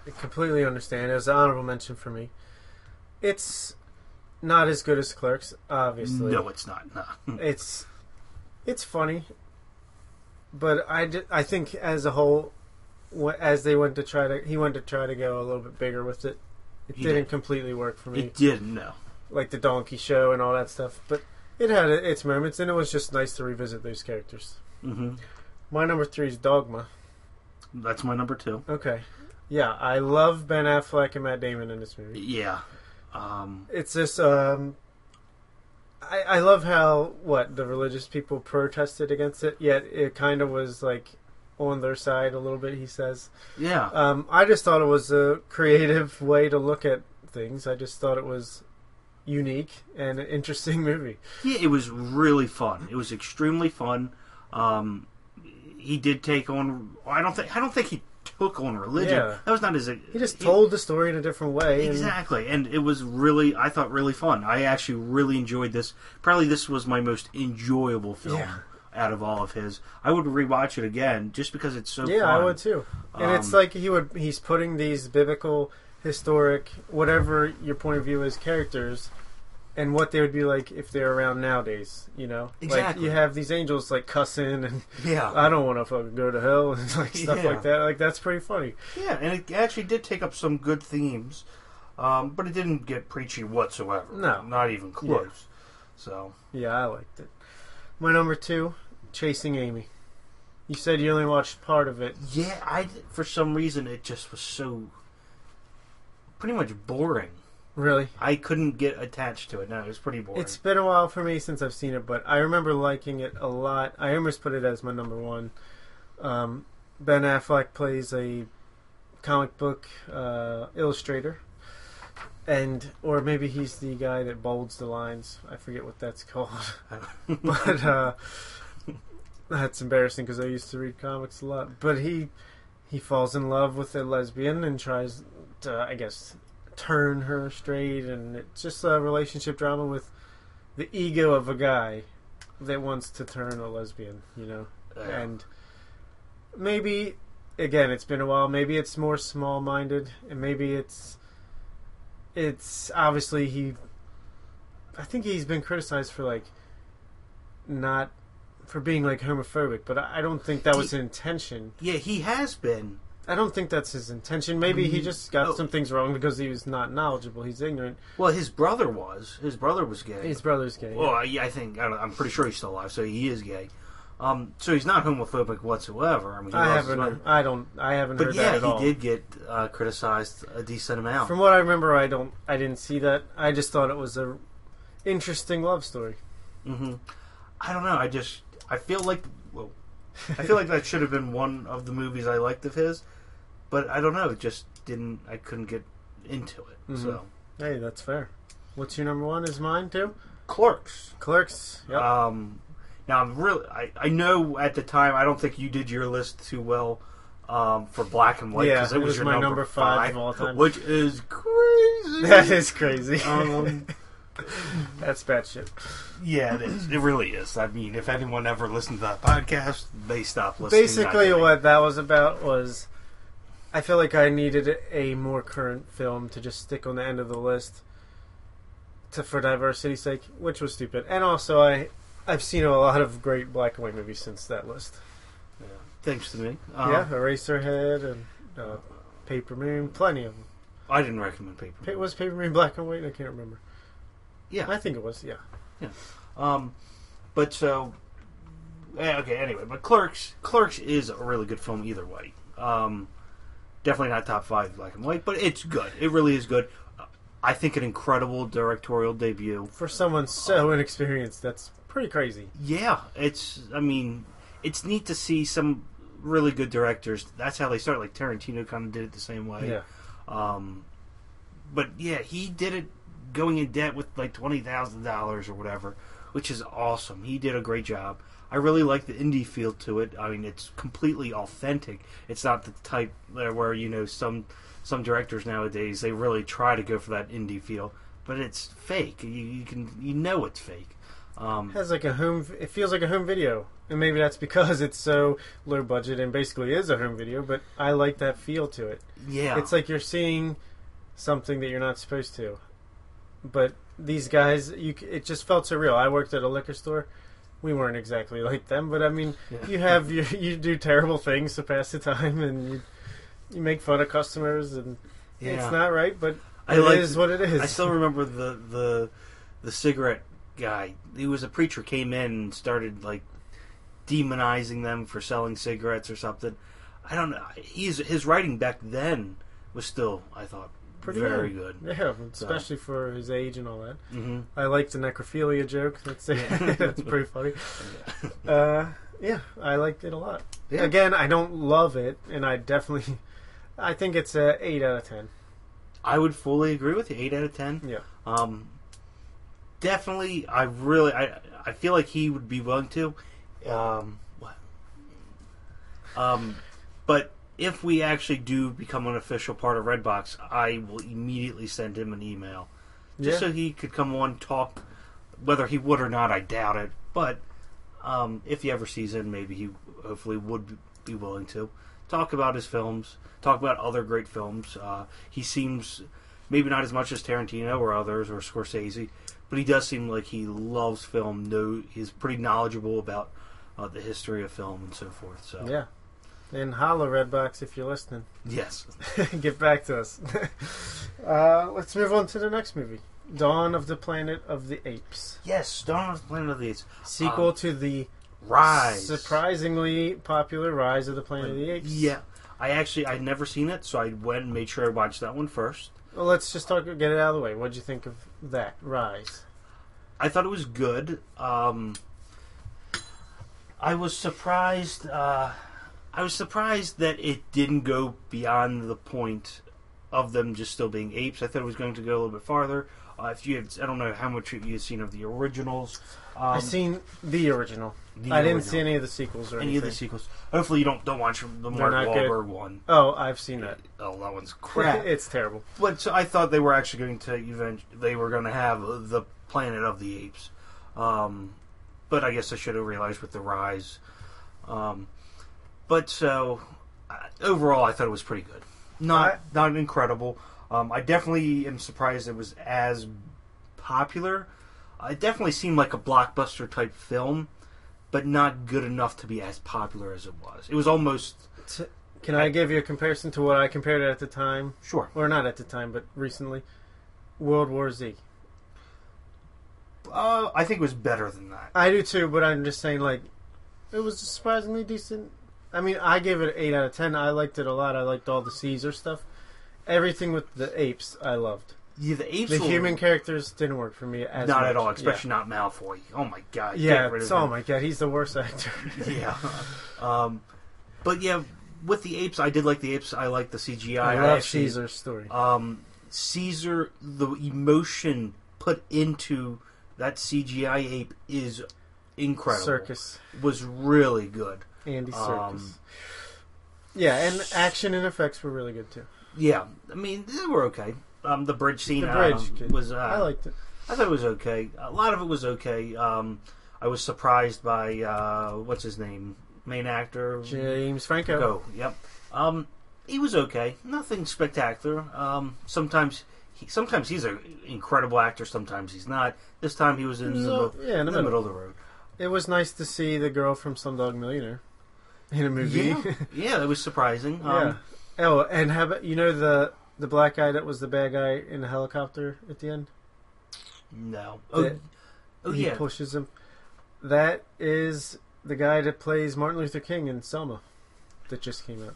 I completely understand. It was an honorable mention for me. It's not as good as Clerks, obviously. No, it's not. No. It's it's funny, but I, I think as a whole, as they went to try to he went to try to go a little bit bigger with it. It He didn't did. completely work for me, It didn't. No. like the Donkey Show and all that stuff. But it had its moments, and it was just nice to revisit those characters. hmm My number three is Dogma. That's my number two. Okay, yeah, I love Ben Affleck and Matt Damon in this movie. Yeah. Um, it's this um I, I love how what the religious people protested against it yet it kind of was like on their side a little bit he says yeah. um i just thought it was a creative way to look at things i just thought it was unique and an interesting movie Yeah, it was really fun. It was extremely fun. Um, he did take on. I don't think. I don't think he took on religion. Yeah. That was not his. he just told the story in a different way exactly, and it was really. I thought really fun. I actually really enjoyed this. Probably this was my most enjoyable film Yeah. out of all of his. I would rewatch it again just because it's so. yeah fun. i would too and it's Um, like he would he's putting these biblical historic whatever your point of view is characters and what they would be like if they're around nowadays you know exactly. like you have these angels like cussing and Yeah. i don't want to fucking go to hell and like stuff Yeah. like that like that's pretty funny Yeah, and it actually did take up some good themes, um, but it didn't get preachy whatsoever. No. not even close. So yeah i liked it my number two chasing amy you said you only watched part of it yeah, I for some reason it just was so pretty much boring. really I couldn't get attached to it. No, it was pretty boring. It's been a while for me since I've seen it, but I remember liking it a lot. I almost put it as my number one. Um, ben Affleck plays a comic book uh, illustrator, and or maybe he's the guy that bolds the lines. I forget what that's called, but uh, that's embarrassing because I used to read comics a lot. But he he falls in love with a lesbian and tries to, uh, I guess, turn her straight, and it's just a relationship drama with the ego of a guy that wants to turn a lesbian, you know. Yeah. And maybe again, it's been a while. Maybe it's more small-minded, and maybe it's it's obviously he. I think he's been criticized for like not for being like homophobic, but I don't think that was his intention. yeah, he has been. I don't think that's his intention. Maybe he Mm, just got oh. some things wrong because he was not knowledgeable. He's ignorant. Well, his brother was. His brother was gay. His brother's gay. Well, I, I think I don't, I'm pretty sure he's still alive, so he is gay. Um, so he's not homophobic whatsoever. I mean, I haven't. I don't. I haven't But heard yeah, that at he all. did get uh, criticized a decent amount. From what I remember, I don't. I didn't see that. I just thought it was a interesting love story. hmm I don't know. I just I feel like well, I feel like that should have been one of the movies I liked of his, but I don't know. It just didn't. I couldn't get into it. Mhm. So Hey, that's fair. What's your number one? Is mine too? Clerks. Clerks. Yep. Um, now I'm really. I, I know at the time I don't think you did your list too well. um, for black and white Yeah, because it it was, was your my number, number five of all time. which is crazy. That is crazy. Um, That's bad shit. yeah, it is. It really is. I mean, if anyone ever listened to that podcast, they stopped listening. Basically, what that was about was, I feel like I needed a more current film to just stick on the end of the list, to for diversity's sake, which was stupid. And also, I, I've seen a lot of great black and white movies since that list. Yeah. Thanks to me. Um, yeah, Eraserhead and uh, Paper Moon, plenty of them. I didn't recommend paper. Pa- was Paper Moon black and white? I can't remember. yeah. I think it was. Yeah. Yeah. Um, but so, eh, okay. Anyway, but Clerks, Clerks is a really good film either way. Um, definitely not top five black and white, but it's good. It really is good. I think an incredible directorial debut. For someone so inexperienced, that's pretty crazy. Yeah, it's. I mean, it's neat to see some really good directors. That's how they start. Like Tarantino kind of did it the same way. Yeah. Um, but yeah, he did it going in debt with like twenty thousand dollars or whatever, which is awesome. He did a great job. I really like the indie feel to it. I mean, it's completely authentic. It's not the type there where you know some some directors nowadays they really try to go for that indie feel, but it's fake. You, you can you know it's fake. Um, has like a home. It feels like a home video, and maybe that's because it's so low budget and basically is a home video. But I like that feel to it. yeah, It's like you're seeing something that you're not supposed to. But these guys, you it just felt so real. I worked at a liquor store. We weren't exactly like them, but I mean, Yeah. you have you you do terrible things to pass the time, and you you make fun of customers, and yeah. it's not right, but I it like- is what it is. I still remember the the the cigarette guy. He was a preacher. Came in and started like demonizing them for selling cigarettes or something. I don't know. He's his writing back then was still, I thought, Pretty very good. good. yeah, especially for his age and all that. hmm I like the necrophilia joke. That's Yeah. that's pretty funny. Uh, yeah, I liked it a lot. Yeah. Again, I don't love it, and I definitely, I think it's a eight out of ten. I would fully agree with you. Eight out of ten. Yeah, Um, definitely, I really, I, I feel like he would be willing to. Um, what? Um, but if we actually do become an official part of Redbox, I will immediately send him an email just yeah. so he could come on talk. Whether he would or not, I doubt it. But um, if he ever sees it, maybe he hopefully would be willing to talk about his films, talk about other great films. Uh, he seems maybe not as much as Tarantino or others or Scorsese, but he does seem like he loves film. Know he's pretty knowledgeable about uh, the history of film and so forth. So yeah. And holla, Redbox, if you're listening, yes, get back to us. uh, let's move on to the next movie, Dawn of the Planet of the Apes, yes, Dawn of the Planet of the Apes, sequel Um, to the Rise, surprisingly popular Rise of the Planet of the Apes. Yeah, I actually I'd never seen it, so I went and made sure I watched that one first. Well, let's just talk. Get it out of the way. What'd you think of that Rise? I thought it was good. Um, I was surprised. Uh, I was surprised that it didn't go beyond the point of them just still being apes. I thought it was going to go a little bit farther. Uh, if you had, I don't know how much you've seen of the originals. Um, I've seen the original. the I didn't see any of the sequels or any anything. of the sequels. Hopefully, you don't don't watch the Mark not good. Wahlberg one. Oh, I've seen that. Oh, that one's crap. it's terrible. But so I thought they were actually going to event. They were going to have the Planet of the Apes. Um, but I guess I should have realized with the rise. Um, but so uh, overall, I thought it was pretty good. Not I- not incredible. Um, I definitely am surprised it was as popular. Uh, it definitely seemed like a blockbuster type film, but not good enough to be as popular as it was. It was almost T- Can I give you a comparison to what I compared it at the time, sure. or not at the time, but recently? World War Z. Uh, I think it was better than that. I do too, but I'm just saying, like, it was surprisingly decent. I mean, I gave it an eight out of ten. I liked it a lot. I liked all the Caesar stuff. Everything with the apes, I loved. Yeah, the apes. The were- human characters didn't work for me as not much. at all, especially not Malfoy. Oh my god! Yeah, get rid of oh him. my god, he's the worst actor. yeah. Um, but yeah, with the apes, I did like the apes. I like the CGI. I love actually- Caesar's story. Um, Caesar, the emotion put into that CGI ape is incredible. Serkis, was really good. Andy Um, Serkis. Yeah, and action and effects were really good too. Yeah, I mean they were okay. Um, the bridge scene The bridge um, was. Uh, I liked it. I thought it was okay. A lot of it was okay. Um, I was surprised by uh, what's his name, main actor. James Franco. Go. Yep. Um, he was okay. Nothing spectacular. Um, sometimes. He, sometimes he's an incredible actor. Sometimes he's not. This time he was in, the, So, middle, yeah, in the in the middle. middle of the road. It was nice to see the girl from Slumdog Millionaire in a movie. Yeah, yeah, it was surprising. yeah. Um, Oh, and how about you know the the black guy that was the bad guy in the helicopter at the end? No. Oh, That oh he yeah. pushes him. That is the guy that plays Martin Luther King in Selma, that just came out.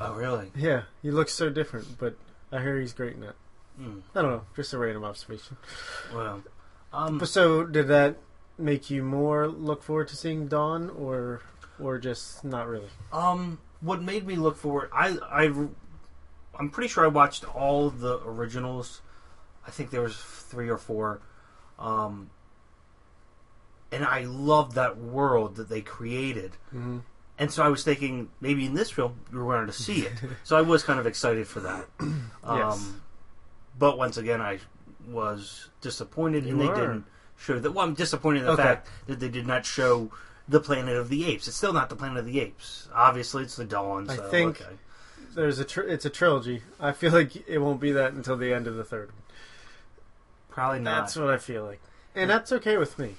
Oh really? Yeah, he looks so different, but I hear he's great in that. Hmm. I don't know, just a random observation. Well, um, But so, did that make you more look forward to seeing Dawn, or or just not really? Um, what made me look forward? I I I'm pretty sure I watched all the originals. I think there was three or four. Um, and I loved that world that they created. Mm-hmm. And so I was thinking maybe in this film we were going to see it. so I was kind of excited for that. Um, Yes. But once again, I was disappointed, You and they were. didn't show that. Well, I'm disappointed in the Okay. fact that they did not show the Planet of the Apes. It's still not the Planet of the Apes. Obviously, it's the Dawn. I think- okay. There's a tr- it's a trilogy. I feel like it won't be that until the end of the third one. probably not. That's what I feel like, and that's okay with me.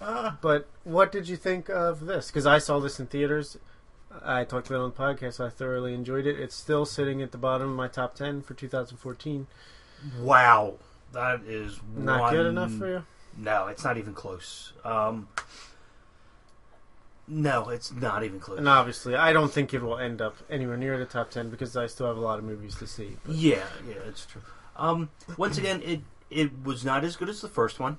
Uh, But what did you think of this? Because I saw this in theaters. I talked about it on the podcast. I thoroughly enjoyed it. It's still sitting at the bottom of my top ten for 2014. wow, that is Not one- good enough for you? No, it's not even close. Um, no, it's not even close. And obviously, I don't think it will end up anywhere near the top ten because I still have a lot of movies to see. But Yeah, yeah, it's true. Um, once again, it it was not as good as the first one.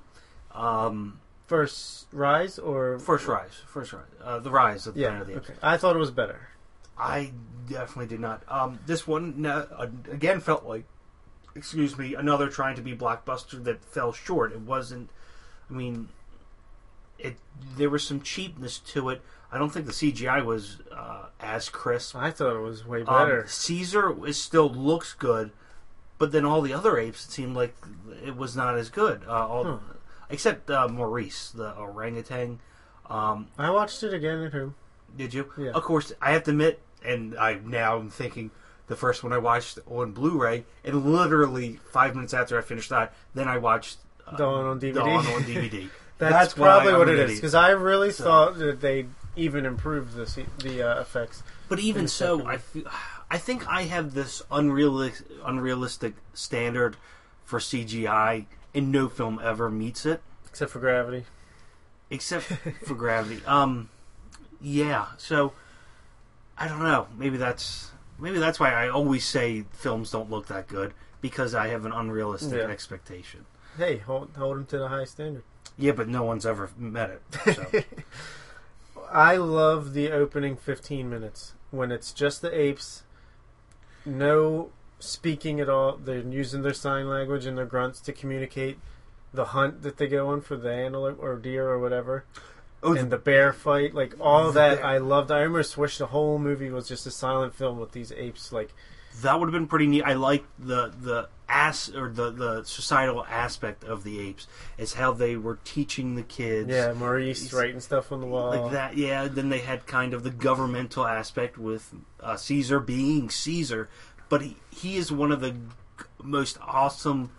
Um, first Rise or first rise, first rise, uh, the rise of the Yeah, Planet of the Apes. okay. I thought it was better. I definitely did not. Um, this one no, uh, again felt like, excuse me, another trying to be blockbuster that fell short. It wasn't. I mean, it there was some cheapness to it. I don't think the CGI was uh, as crisp. I thought it was way Um, better. Caesar is still looks good, but then all the other apes it seemed like it was not as good. Uh, all, Huh. Except uh, Maurice, the orangutan. Um, I watched it again at home. did you? Yeah. Of course, I have to admit, and I now am thinking the first one I watched on Blu-ray, and literally five minutes after I finished that, then I watched uh, Dawn on DVD. Dawn on DVD. That's, That's probably what it is because I really So- thought that they even improved the C- the uh, effects. But even so, second I feel, I think I have this unrealistic, unrealistic standard for CGI, and no film ever meets it, Except for Gravity. except for Gravity. Um, yeah. So I don't know. Maybe that's maybe that's why I always say films don't look that good because I have an unrealistic Yeah. expectation. Hey, hold hold them to the high standard. Yeah, but no one's ever met it. So. I love the opening 15 minutes when it's just the apes, no speaking at all. They're using their sign language and their grunts to communicate the hunt that they go on for the antelope or deer or whatever. oh, and the bear fight, like all that, I loved. I almost wish the whole movie was just a silent film with these apes. Like, that would have been pretty neat. I like the the ass or the the societal aspect of the apes is how they were teaching the kids. yeah, Maurice writing stuff on the wall. like that. Yeah. Then they had kind of the governmental aspect with uh, Caesar being Caesar, but he he is one of the g- most awesome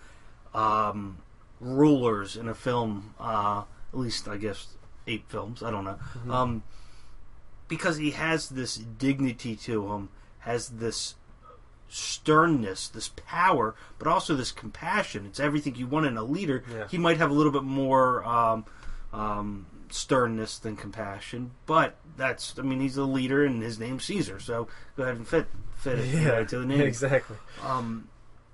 um, rulers in a film. Uh, at least I guess eight films. I don't know. Mhm. Um, because he has this dignity to him, has this sternness, this power, but also this compassion. It's everything you want in a leader. Yeah. He might have a little bit more um, um, sternness than compassion, but that's. I mean, he's a leader, and his name's Caesar. So go ahead and fit fit it you know, to the name. exactly. Um,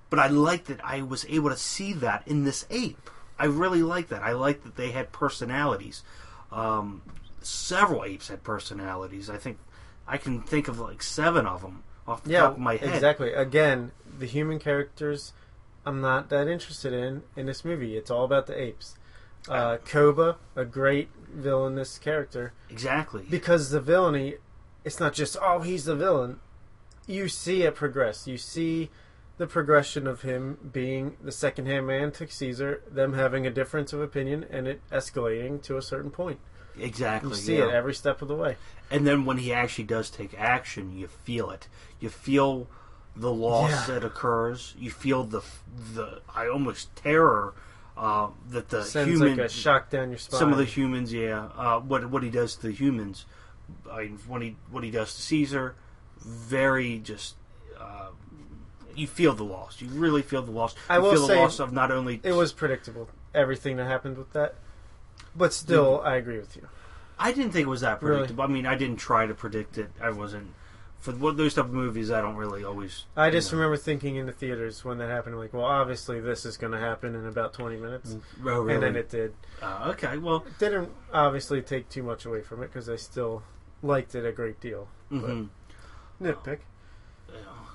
but I like that I was able to see that in this ape. I really like that. I like that they had personalities. Um, several apes had personalities. I think I can think of like seven of them off the Yeah, top of my head. exactly. Again, the human characters, I'm not that interested in in this movie. It's all about the apes. Uh, Koba, a great villainous character, Exactly. because the villainy, it's not just oh he's the villain. you see it progress. You see the progression of him being the second hand man to Caesar, them having a difference of opinion, and it escalating to a certain point. Exactly. You see yeah. it every step of the way. And then when he actually does take action, you feel it. You feel the loss Yeah. that occurs. You feel the the I almost terror uh, that the Sends human like a shock down your spine. some of the humans, yeah. Uh, what what he does to the humans, I, when he what he does to Caesar, very just. Uh, you feel the loss. You really feel the loss. I will feel the say loss of not only it was predictable everything that happened with that, but still, I agree with you. I didn't think it was that Really? predictable. I mean, I didn't try to predict it. I wasn't for what those type of movies. I don't really always. I just know. remember thinking in the theaters when that happened, like, well, obviously this is going to happen in about twenty minutes, Oh, really? and then it did. Uh, okay, well, It didn't obviously take too much away from it because I still liked it a great deal. mhm. Nitpick.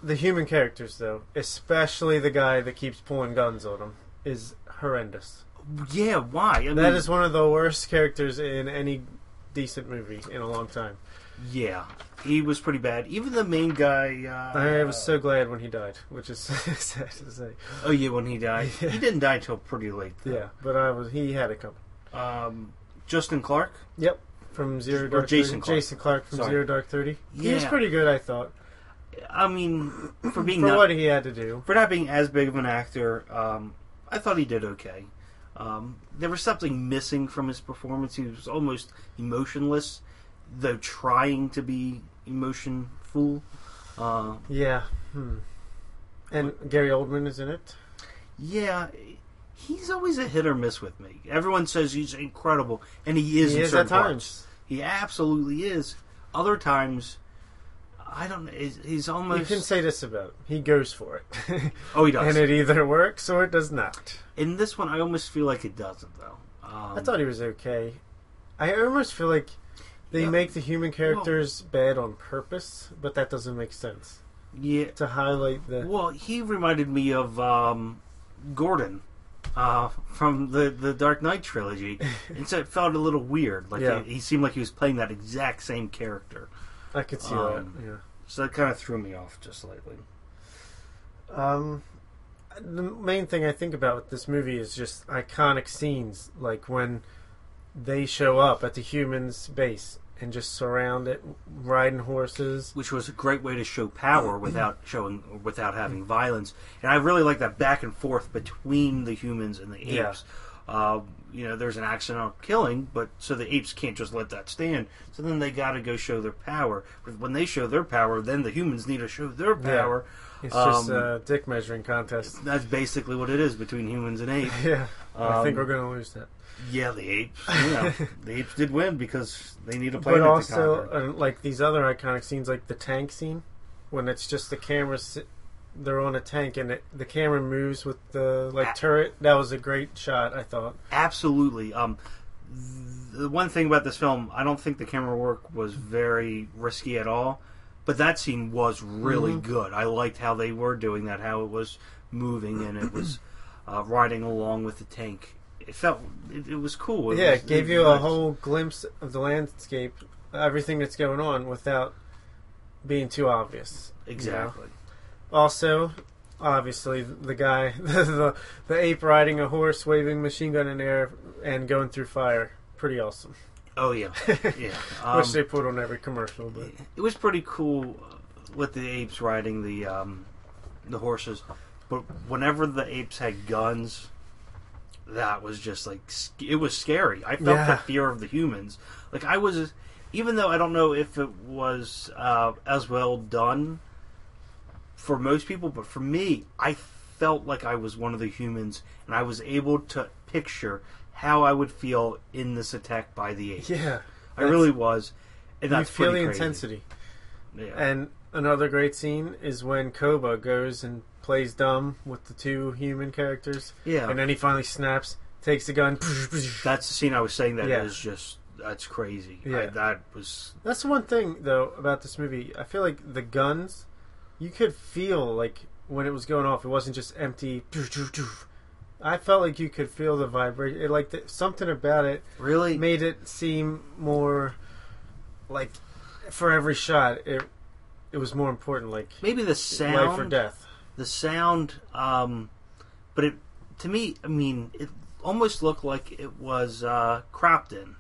The human characters, though, especially the guy that keeps pulling guns on him, is horrendous. Yeah. Why? I that mean, is one of the worst characters in any decent movie in a long time. yeah. He was pretty bad. Even the main guy. Uh, I was so glad when he died, which is sad to say. Oh yeah, when he died, Yeah. he didn't die till pretty late. though. Yeah, but I was he had it coming. Um, Justin Clark. Yep, from Zero Or Dark Jason 30. Clarke. Jason Clarke from Sorry. Zero Dark Thirty. He was Yeah. pretty good, I thought, I mean, for being for not, what he had to do. for not being as big of an actor, um, I thought he did okay. Um, there was something missing from his performance. He was almost emotionless, though trying to be emotionful. Uh, Yeah. Hmm. And Gary Oldman is in it. yeah, he's always a hit or miss with me. Everyone says he's incredible, and he is. he in is certain at parts. times. He absolutely is. Other times, I don't know. He's, almost. You can say this about him. He goes for it. oh, he does. and it either works or it does not. In this one, I almost feel like it doesn't, though. Um, I thought he was okay. I almost feel like they Yeah. make the human characters bad on purpose, but that doesn't make sense. Yeah. To highlight the. Well, he reminded me of um, Gordon uh, from the the Dark Knight trilogy, and so it felt a little weird. Like Yeah. he, he seemed like he was playing that exact same character. I could see um, that. Yeah. So that kind of threw me off just slightly. Um, the main thing I think about with this movie is just iconic scenes, like when they show up at the humans' base and just surround it, riding horses. which was a great way to show power without showing without having violence. And I really like that back and forth between the humans and the Yeah. apes. Uh, you know, there's an accidental killing, but so the apes can't just let that stand. So then they got to go show their power. But when they show their power, then the humans need to show their Yeah. power. It's just Um, a dick measuring contest. That's basically what it is between humans and apes. yeah, I think Um, we're gonna lose that. Yeah, the apes. You know, the apes did win because they need a But planet to also, uh, like these other iconic scenes, like the tank scene, when it's just the camera, they're on a tank and it, the camera moves with the like Ah. turret. That was a great shot, I thought. Absolutely. Um, the one thing about this film, I don't think the camera work was very risky at all, but that scene was really Mhm. good. I liked how they were doing that, how it was moving and it was uh, riding along with the tank. It felt it, it was cool. It yeah, was- it gave you a whole glimpse of the landscape, everything that's going on, without being too obvious. you know? Also, obviously, the guy, the, the ape riding a horse, waving machine gun in air, and going through fire. Pretty awesome. Oh yeah, yeah. Um, Wish they put on every commercial, but it was pretty cool with the apes riding the um, the horses, but whenever the apes had guns, that was just like it was scary. I felt Yeah. the fear of the humans. Like I was, even though I don't know if it was uh, as well done for most people, but for me, I felt like I was one of the humans, and I was able to picture how I would feel in this attack by the apes. yeah, I really was. And you feel the crazy. intensity. Yeah. And another great scene is when Koba goes and plays dumb with the two human characters, yeah. and then he finally snaps, takes the gun. that's the scene I was saying That is Yeah. just that's crazy. I, Yeah. that was That's the one thing though about this movie. I feel like the guns, you could feel like when it was going off, it wasn't just empty. I felt like you could feel the vibration. It, like the, something about it really made it seem more like for every shot it it was more important, like maybe the life or sound, death. the sound. Um, but it to me, I mean, it almost looked like it was uh, cropped in,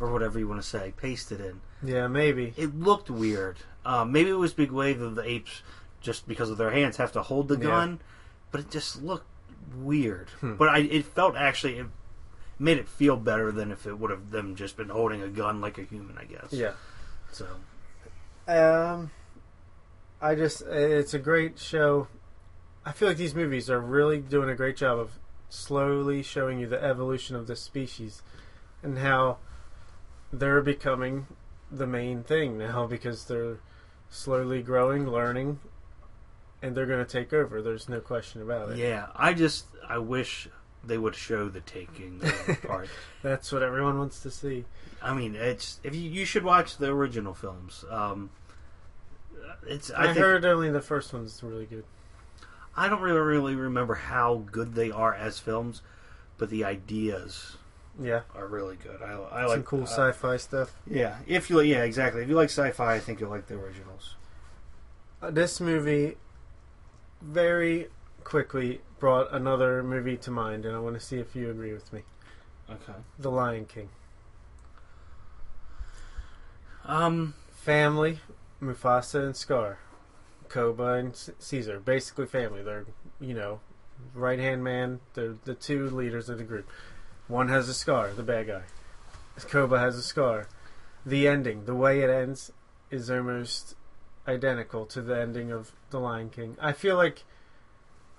or whatever you want to say, pasted in. Yeah, maybe. It looked weird. Um, maybe it was Big Wave of the apes, just because of their hands have to hold the Yeah. gun, but it just looked weird. Hmm. But I, it felt actually it made it feel better than if it would have them just been holding a gun like a human. I guess. Yeah. So Um, I just it's a great show. I feel like these movies are really doing a great job of slowly showing you the evolution of the species and how they're becoming the main thing now because they're slowly growing, learning, and they're going to take over. There's no question about it. yeah, I just I wish they would show the taking part. That's what everyone wants to see. I mean, it's if you you should watch the original films. Um, it's I, I, think, heard only the first one's really good. I don't really really remember how good they are as films, but the ideas Yeah, are really good. I, I some like cool uh, sci-fi stuff. Yeah, if you yeah exactly if you like sci-fi, I think you'll like the originals. Uh, this movie very quickly brought another movie to mind, and I want to see if you agree with me. Okay. The Lion King. Um. Family, Mufasa and Scar, Koba and C- Caesar, basically family. They're you know, right hand man. They're the two leaders of the group. One has a scar, the bad guy. Koba has a scar. The ending, the way it ends, is almost identical to the ending of The Lion King. I feel like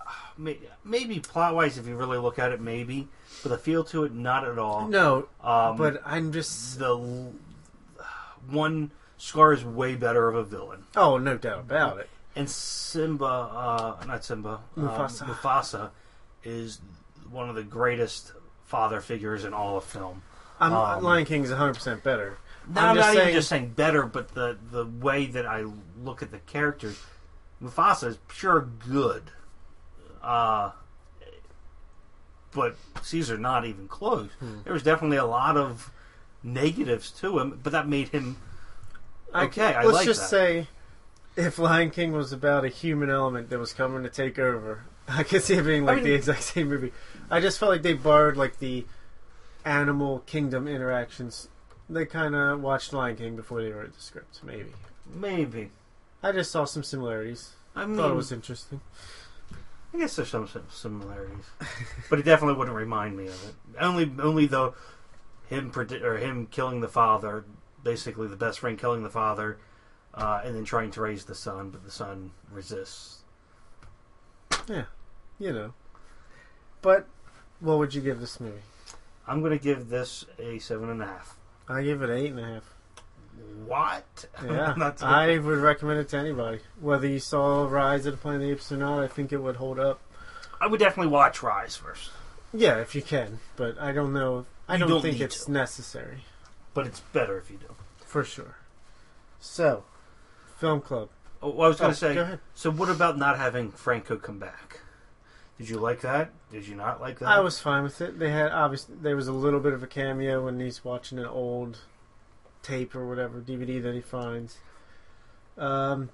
Maybe plot wise, if you really look at it, maybe, but the feel to it, not at all. no, Um, but I'm just the one Scar is way better of a villain, oh, no doubt about it. and Simba, uh, not Simba, um, Mufasa. Mufasa is one of the greatest father figures in all of film. I'm, Um, Lion King is 100 percent better. No, I'm I'm not saying- even just saying better, but the the way that I look at the characters, Mufasa is pure good. Uh, but Caesar not even close. Hmm. There was definitely a lot of negatives to him, but that made him okay. I, let's like just that. say, if Lion King was about a human element that was coming to take over, I could see it being like mean- the exact same movie. I just felt like they borrowed like the animal kingdom interactions. They kind of watched Lion King before they wrote the script. Maybe Maybe. I just saw some similarities. I mean, Thought it was interesting. I guess there's some similarities, but it definitely wouldn't remind me of it. Only, only though him predi- or him killing the father, basically the best friend killing the father, uh, and then trying to raise the son, but the son resists. Yeah, you know. But what would you give this movie? I'm going to give this a seven and a half. I give it eight and a half. What? Yeah, That's. I would recommend it to anybody. Whether you saw Rise of the Planet of the Apes or not, I think it would hold up. I would definitely watch Rise first, Yeah, if you can, but I don't know. I You don't, don't think need it's to. necessary but it's better if you do. for sure. So, film club. Oh, I was going Oh, to say. go ahead. So, what about not having Franco come back? Did you like that? Did you not like that? I was fine with it. They had obviously there was a little bit of a cameo when he's watching an old tape or whatever DVD that he finds. Um,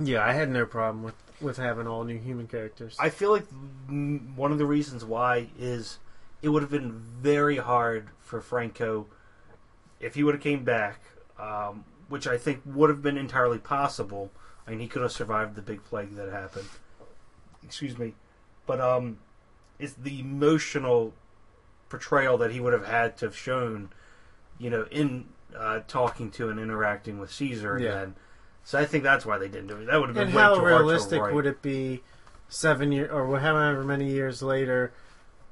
yeah, I had no problem with with having all new human characters. I feel like one of the reasons why is it would have been very hard for Franco if he would have came back, um, which I think would have been entirely possible. I mean, he could have survived the big plague that happened. Excuse me, but um, it's the emotional portrayal that he would have had to have shown, you know, in uh, talking to and interacting with Caesar Yeah. again. So I think that's why they didn't do it. That would have been and way how too realistic would it be seven years or however many years later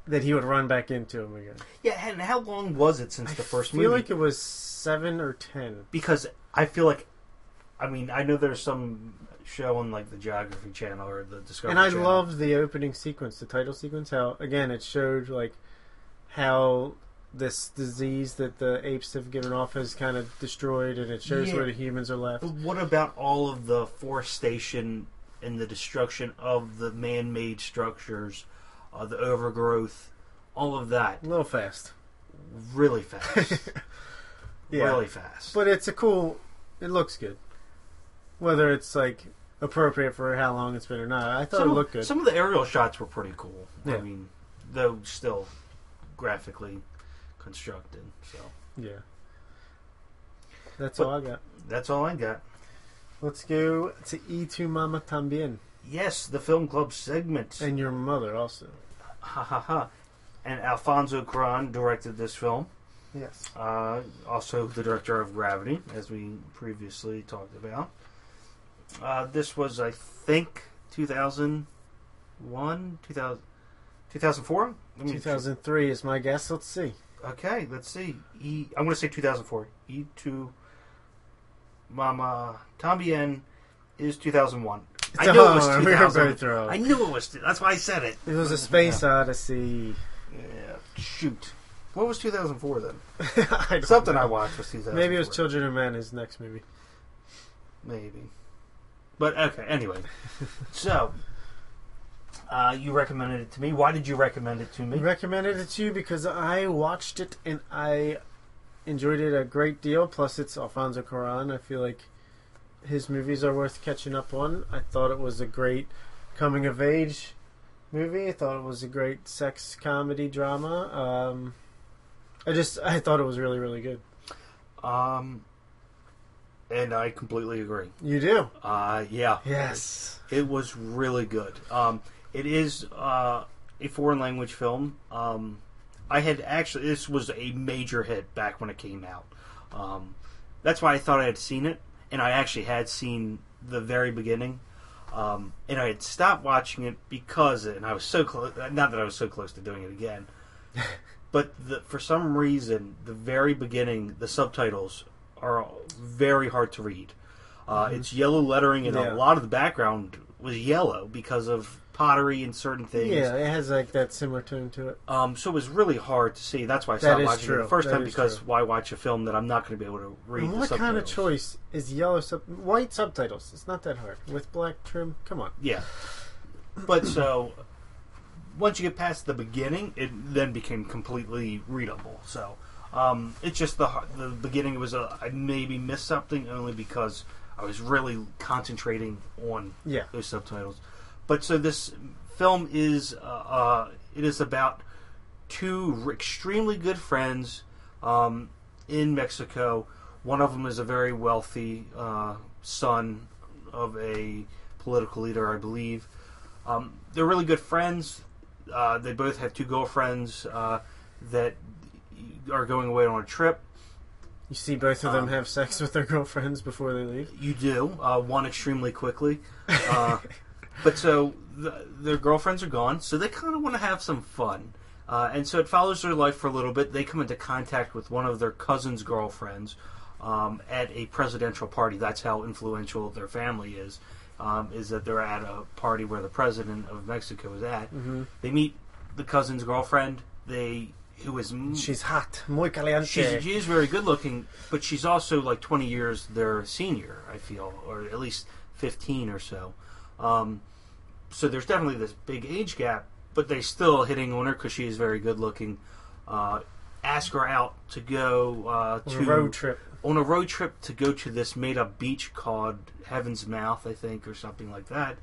that he would run back into him again? Yeah, and how long was it since I the first movie? I feel like it was seven or ten. because I feel like, I mean, I know there's some show on like the Geography Channel or the Discovery and I Channel. loved the opening sequence, the title sequence. How again it showed like how this disease that the apes have given off has kind of destroyed, and it shows Yeah. where the humans are left. But what about all of the forestation and the destruction of the man-made structures, uh, the overgrowth, all of that, A little fast, really fast, yeah. really fast. But it's a cool. It looks good. whether it's like appropriate for how long it's been or not. I thought some, it looked good. Some of the aerial shots were pretty cool. I mean, though still graphically constructed. So yeah. That's But- all I got. that's all I got. Let's go to E tu Mama Tambien Yes, the film club segment. and your mother also. Ha ha ha. And Alfonso Cuarón directed this film. Yes. Uh, also the director of Gravity, as we previously talked about. Uh, this was, I think, 2001, 2000, 2004? Let me- 2003 is my guess. Let's see. Okay, let's see. E, I'm going to say 2004. E2 Mama Tambien is 2001. I knew it was hard- we 2000. I knew it was. That's why I said it. It was a space odyssey. Yeah, shoot. What was 2004 then? I Something know. I watched was 2004. Maybe it was Children of Men, his next movie. Maybe. But okay, anyway. so, uh, you recommended it to me. Why did you recommend it to I me? recommended it to you because I watched it and I enjoyed it a great deal. Plus, it's Alfonso Cuarón. I feel like his movies are worth catching up on. I thought it was a great coming of age movie. I thought it was a great sex comedy drama. Um, I just I thought it was really really good. Um, and I completely agree. You do? Uh, yeah. Yes. It was really good. Um, it is uh, a foreign language film. Um, I had actually this was a major hit back when it came out. Um, that's why I thought I had seen it, and I actually had seen the very beginning. Um, and I had stopped watching it because, and I was so close. Not that I was so close to doing it again, but the, for some reason, the very beginning, the subtitles are very hard to read. Uh, It's yellow lettering, and Yeah. a lot of the background was yellow because of pottery and certain things. Yeah, it has like that similar tone to it. Um, so it was really hard to see. That's why I stopped watching it the first That time because true. why watch a film that I'm not going to be able to read? And the what kind of choice is yellow sub white subtitles? It's not that hard with black trim. Come on. Yeah. But so once you get past the beginning, it then became completely readable. So um, it's just the the beginning was a I maybe missed something only because I was really concentrating on Yeah. those subtitles. But so this film is uh, uh, it is about two extremely good friends um, in Mexico. One of them is a very wealthy uh, son of a political leader, I believe. Um, they're really good friends. Uh, they both have two girlfriends uh, that are going away on a trip. You see both of them Um, have sex with their girlfriends before they leave. You do uh, one extremely quickly, uh, but so the, their girlfriends are gone, so they kind of want to have some fun, uh, and so it follows their life for a little bit. They come into contact with one of their cousin's girlfriends um, at a presidential party. That's how influential their family is. Um, is that they're at a party where the president of Mexico is at. hmm They meet the cousin's girlfriend. They who is m- She's hot, muy caliente. She's, she is very good looking, but she's also like 20 years their senior, I feel, or at least 15 or so. Um, so there's definitely this big age gap, but they still hitting on her because she is very good looking. Uh, ask her out to go uh, On to a road trip. on a road trip to go to this made up beach called Heaven's Mouth, I think, or something like that.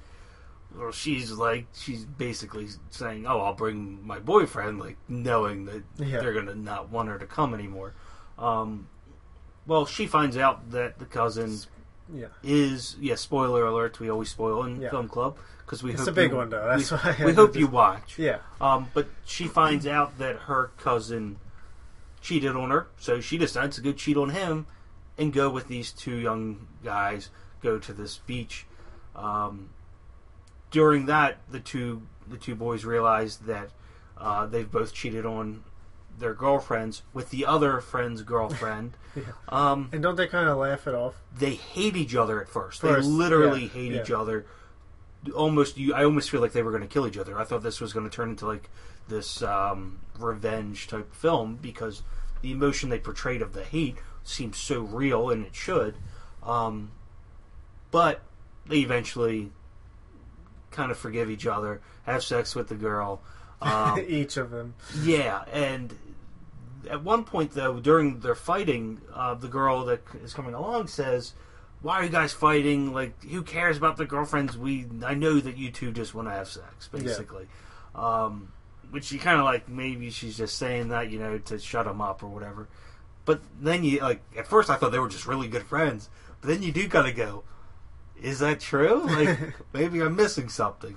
Well, she's like, she's basically saying, "Oh, I'll bring my boyfriend," like knowing that Yeah. they're gonna not want her to come anymore. Um, well, she finds out that the cousin Yeah. is, yeah. Spoiler alert: we always spoil in Yeah. film club because we It's hope a big you, one, though. That's we, why I we hope you watch. Yeah. Um, but she finds out that her cousin cheated on her, so she decides to go cheat on him and go with these two young guys, go to this beach. Um, during that, the two the two boys realize that uh, they've both cheated on their girlfriends with the other friend's girlfriend. Yeah. um, And don't they kind of laugh it off? they hate each other at first. First, they literally yeah, hate yeah. each other. Almost, you. I almost feel like they were going to kill each other. I thought this was going to turn into like this um, revenge type film because the emotion they portrayed of the hate seems so real, and it should. Um, but they eventually kind of forgive each other, have sex with the girl. Um, Each of them. yeah, and at one point though, during their fighting, uh, the girl that is coming along says, why are you guys fighting? Like, who cares about the girlfriends? We, I know that you two just want to have sex, basically. Um, which you kind of like, maybe she's just saying that, you know, to shut them up or whatever. But then you, like, at first I thought they were just really good friends. But then you do kind of go, is that true? Like, maybe I'm missing something.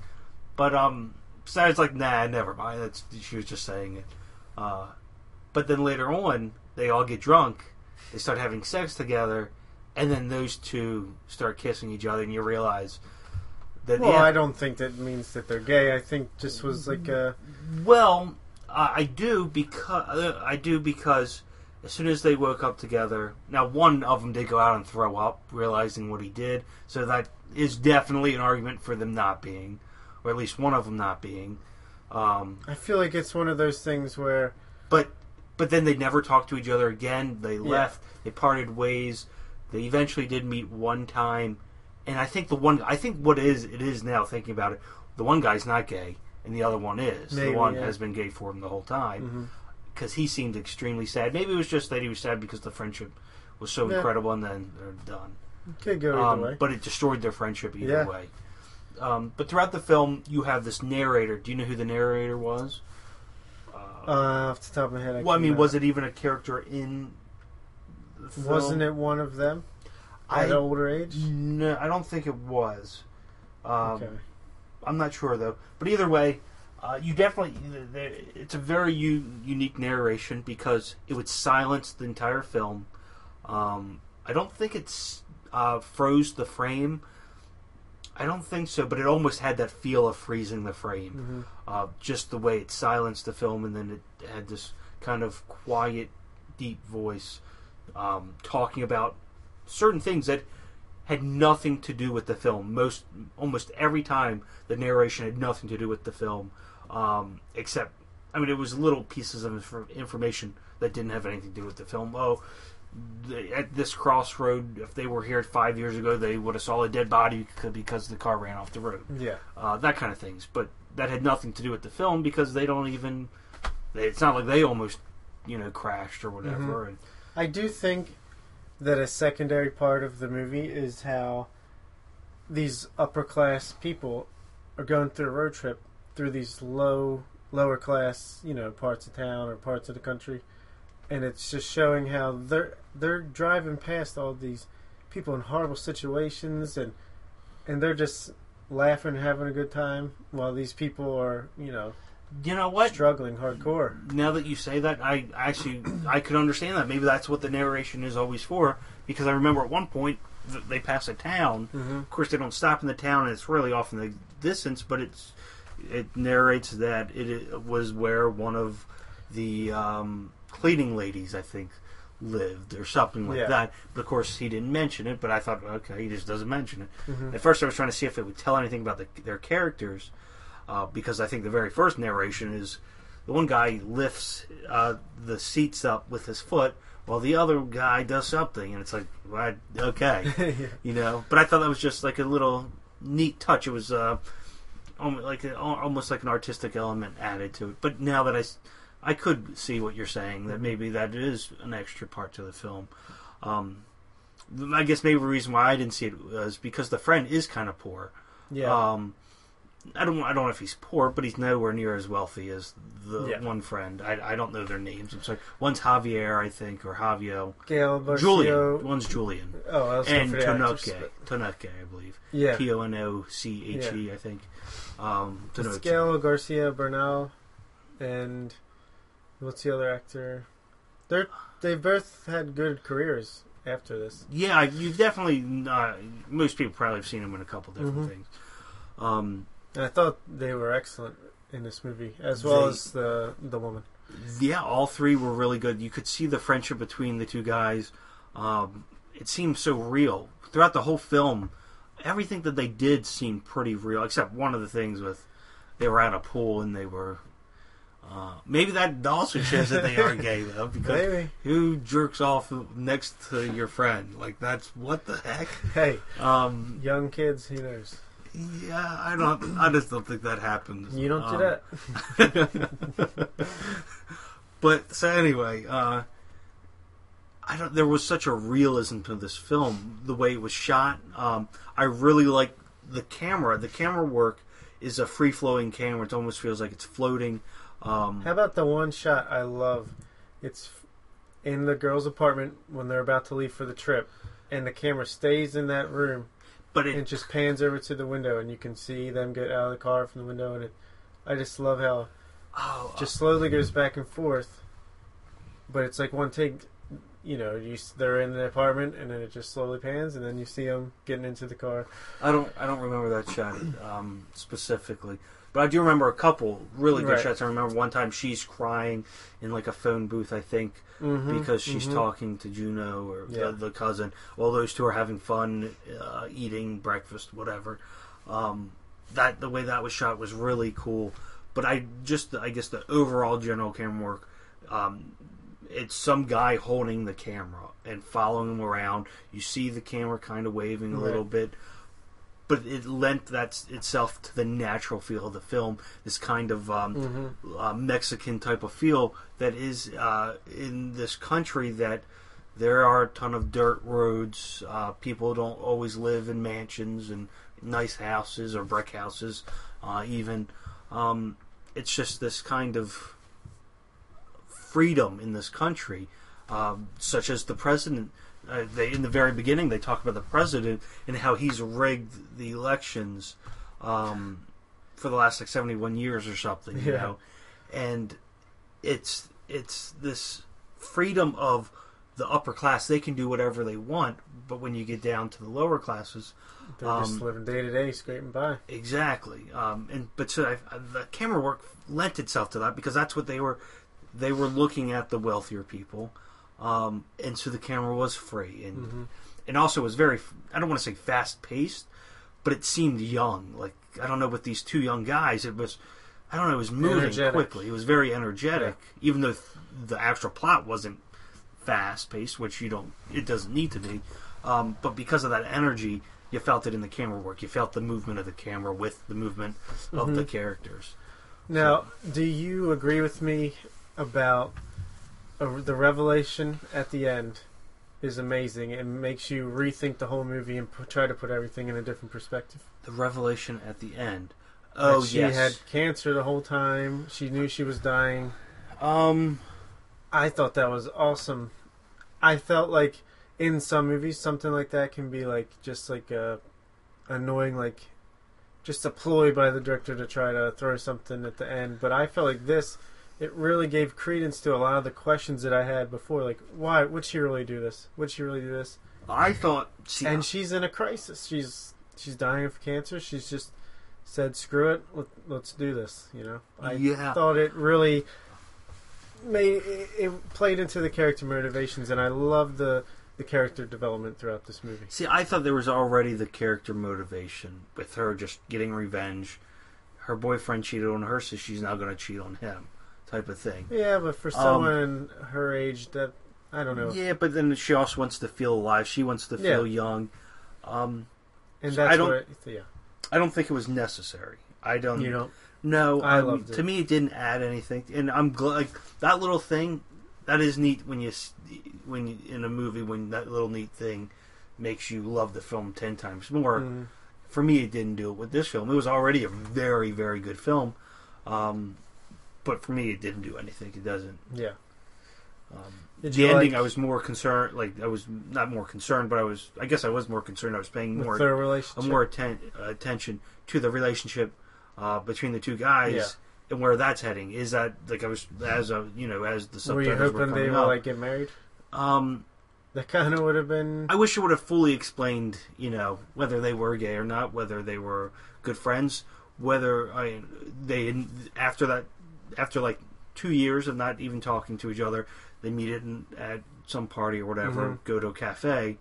But, um, it's like, nah, never mind. That's, she was just saying it. Uh, but then later on, they all get drunk, they start having sex together, and then those two start kissing each other, and you realize that Well, yeah, I don't think that means that they're gay. I think just was like a well, I I do because uh, I do because as soon as they woke up together, now one of them did go out and throw up, realizing what he did. So that is definitely an argument for them not being, or at least one of them not being. Um, I feel like it's one of those things where but but then they never talked to each other again. They left. They parted ways. They eventually did meet one time, and I think the one I think what it is it is now thinking about it. The one guy's not gay, and the other one is. Maybe, the one yeah. has been gay for him the whole time mhm. Because he seemed extremely sad. Maybe it was just that he was sad because the friendship was so Yeah. incredible, and then they're done. could go either Um, way. but it destroyed their friendship either Yeah. way. Um, but throughout the film, you have this narrator. Do you know who the narrator was? Uh, off the top of my head, I well, I mean, cannot. was it even a character in? The film? Wasn't it one of them I at an older age? no, I don't think it was. Um, okay. I'm not sure though. But either way, uh, you definitely it's a very u- unique narration because it would silence the entire film. Um, I don't think it's uh, froze the frame. I don't think so, but it almost had that feel of freezing the frame. hmm Uh, just the way it silenced the film, and then it had this kind of quiet, deep voice um, talking about certain things that had nothing to do with the film. Most, almost every time, the narration had nothing to do with the film, um, except, I mean, it was little pieces of infor- information that didn't have anything to do with the film. Oh, the, at this crossroad, if they were here five years ago, they would have saw a dead body because the car ran off the road Yeah. uh, that kind of things. But that had nothing to do with the film because they don't even. They, it's not like they almost, you know, crashed or whatever. And I do think that a secondary part of the movie is how these upper class people are going through a road trip through these low lower class, you know, parts of town or parts of the country. And it's just showing how they're they're driving past all these people in horrible situations and and they're just laughing and having a good time while these people are, you know, you know what? struggling hardcore. Now that you say that, I actually I could understand that. Maybe that's what the narration is always for. Because I remember at one point they pass a town. Mm-hmm. Of course, they don't stop in the town, and it's really off in the distance. But it's it narrates that it was where one of the um, cleaning ladies, I think, lived or something like Yeah. that. But of course, he didn't mention it. But I thought, okay, he just doesn't mention it. Mm-hmm. At first, I was trying to see if it would tell anything about the, their characters, uh, because I think the very first narration is the one guy lifts uh, the seats up with his foot, while the other guy does something, and it's like, okay, yeah. you know. But I thought that was just like a little neat touch. It was uh, like almost like an artistic element added to it. But now that I, I could see what you're saying that maybe that is an extra part to the film. Um, I guess maybe the reason why I didn't see it was because the friend is kind of poor. Yeah. Um, I don't. I don't know if he's poor, but he's nowhere near as wealthy as the Yeah. one friend. I, I don't know their names. I'm sorry. One's Javier, I think, or Javier. Gail Barcio. Julian. One's Julian. Oh, I was And Tonoke. but- Tonoke, I believe. Yeah. T O N O C H E, I think. Um. Gael Garcia Bernal and what's the other actor? They're they both had good careers after this. Yeah, you've definitely. Uh, most people probably have seen him in a couple different Mhm. things. Um, And I thought they were excellent in this movie, as well They- as the the woman. yeah, all three were really good. You could see the friendship between the two guys. Um, it seemed so real throughout the whole film. Everything that they did seemed pretty real, except one of the things with they were at a pool and they were. Uh, maybe that also shows that they are gay though, because Maybe. who jerks off next to your friend? Like that's what the heck. Hey, Um, young kids, who knows? yeah, I don't. I just don't think that happens. You don't Um, do that. but so anyway, uh, I don't. There was such a realism to this film, the way it was shot. Um, I really like the camera. The camera work is a free flowing camera. It almost feels like it's floating. Um, How about the one shot I love? It's in the girl's apartment when they're about to leave for the trip, and the camera stays in that room but and it, just pans over to the window, and you can see them get out of the car from the window, and it. I just love how oh, just slowly goes back and forth, but it's like one take. You know, you they're in the apartment, and then it just slowly pans, and then you see them getting into the car. I don't. I don't remember that shot um, specifically, but I do remember a couple really good Right. shots. I remember one time she's crying in like a phone booth, I think, Mm-hmm, because she's talking to Jano or Yeah. the, the cousin. While those two are having fun, uh, eating breakfast, whatever. Um, that the way that was shot was really cool. But I just, I guess, the overall general camera work. Um, it's some guy holding the camera and following him around. You see the camera kind of waving a Right. little bit, but it lent that itself to the natural feel of the film. This kind of um, hmm uh, Mexican type of feel that is uh, in this country that there are a ton of dirt roads. Uh, people don't always live in mansions and nice houses or brick houses, uh, even. Um, it's just this kind of freedom in this country, um, such as the president. Uh, they in the very beginning they talk about the president and how he's rigged the elections um, for the last like seventy one years or something, you Yeah. know, and it's it's this freedom of the upper class. They can do whatever they want, but when you get down to the lower classes, They're Um, just living day to day, scraping by. Exactly, um, and but so I, I- the camera work lent itself to that because that's what they were. They were looking at the wealthier people, um, and so the camera was free and hmm and also was very. I don't want to say fast paced, but it seemed young. Like I don't know, with these two young guys, it was. I don't know. It was moving Energetic. quickly. It was very energetic, even though th- the actual plot wasn't fast paced, which you don't. It doesn't need to be, um, but because of that energy, you felt it in the camera work. You felt the movement of the camera with the movement of the Mhm. characters. Now, do you agree with me about uh, the revelation at the end? Is amazing. It makes you rethink the whole movie and p- try to put everything in a different perspective. The revelation at the end. That Oh she yes. had cancer the whole time. She knew she was dying. um. I thought that was awesome. I felt like in some movies something like that can be like just like a annoying like just a ploy by the director to try to throw something at the end. But I felt like this it really gave credence to a lot of the questions that I had before. Like, why would she really do this? Would she really do this? I thought. See, And she's in a crisis. She's she's dying of cancer. She's just said, "Screw it. Let, let's do this." You know. I yeah. thought it really made it, it played into the character motivations, and I love the the character development throughout this movie. See, I thought there was already the character motivation with her just getting revenge. Her boyfriend cheated on her, so she's now going to cheat on him, type of thing. Yeah, but for someone her age, that I don't know, Um, Yeah, but then she also wants to feel alive. She wants to feel young. Um, and so I that's don't- what yeah. I don't think it was necessary. I don't. You know, No, I I loved it. To me, it didn't add anything, and I'm glad. Like, that little thing, that is neat when you when you, in a movie when that little neat thing makes you love the film ten times more. mm, For me, it didn't do it with this film. It was already a very very good film, um, but for me, it didn't do anything. It doesn't. yeah. Um, Did the you ending, like I was more concerned. Like I was not more concerned, but I was. I guess I was more concerned. I was paying with more their relationship? more atten- attention to the relationship uh, between the two guys Yeah. and where that's heading. Is that like I was as a you know as the were you subtitles were, hoping they coming will up? like get married? um, That kind of would have been. I wish it would have fully explained you know whether they were gay or not, whether they were good friends, whether I they after that after like two years of not even talking to each other, they meet at, at some party or whatever, Mhm. go to a cafe,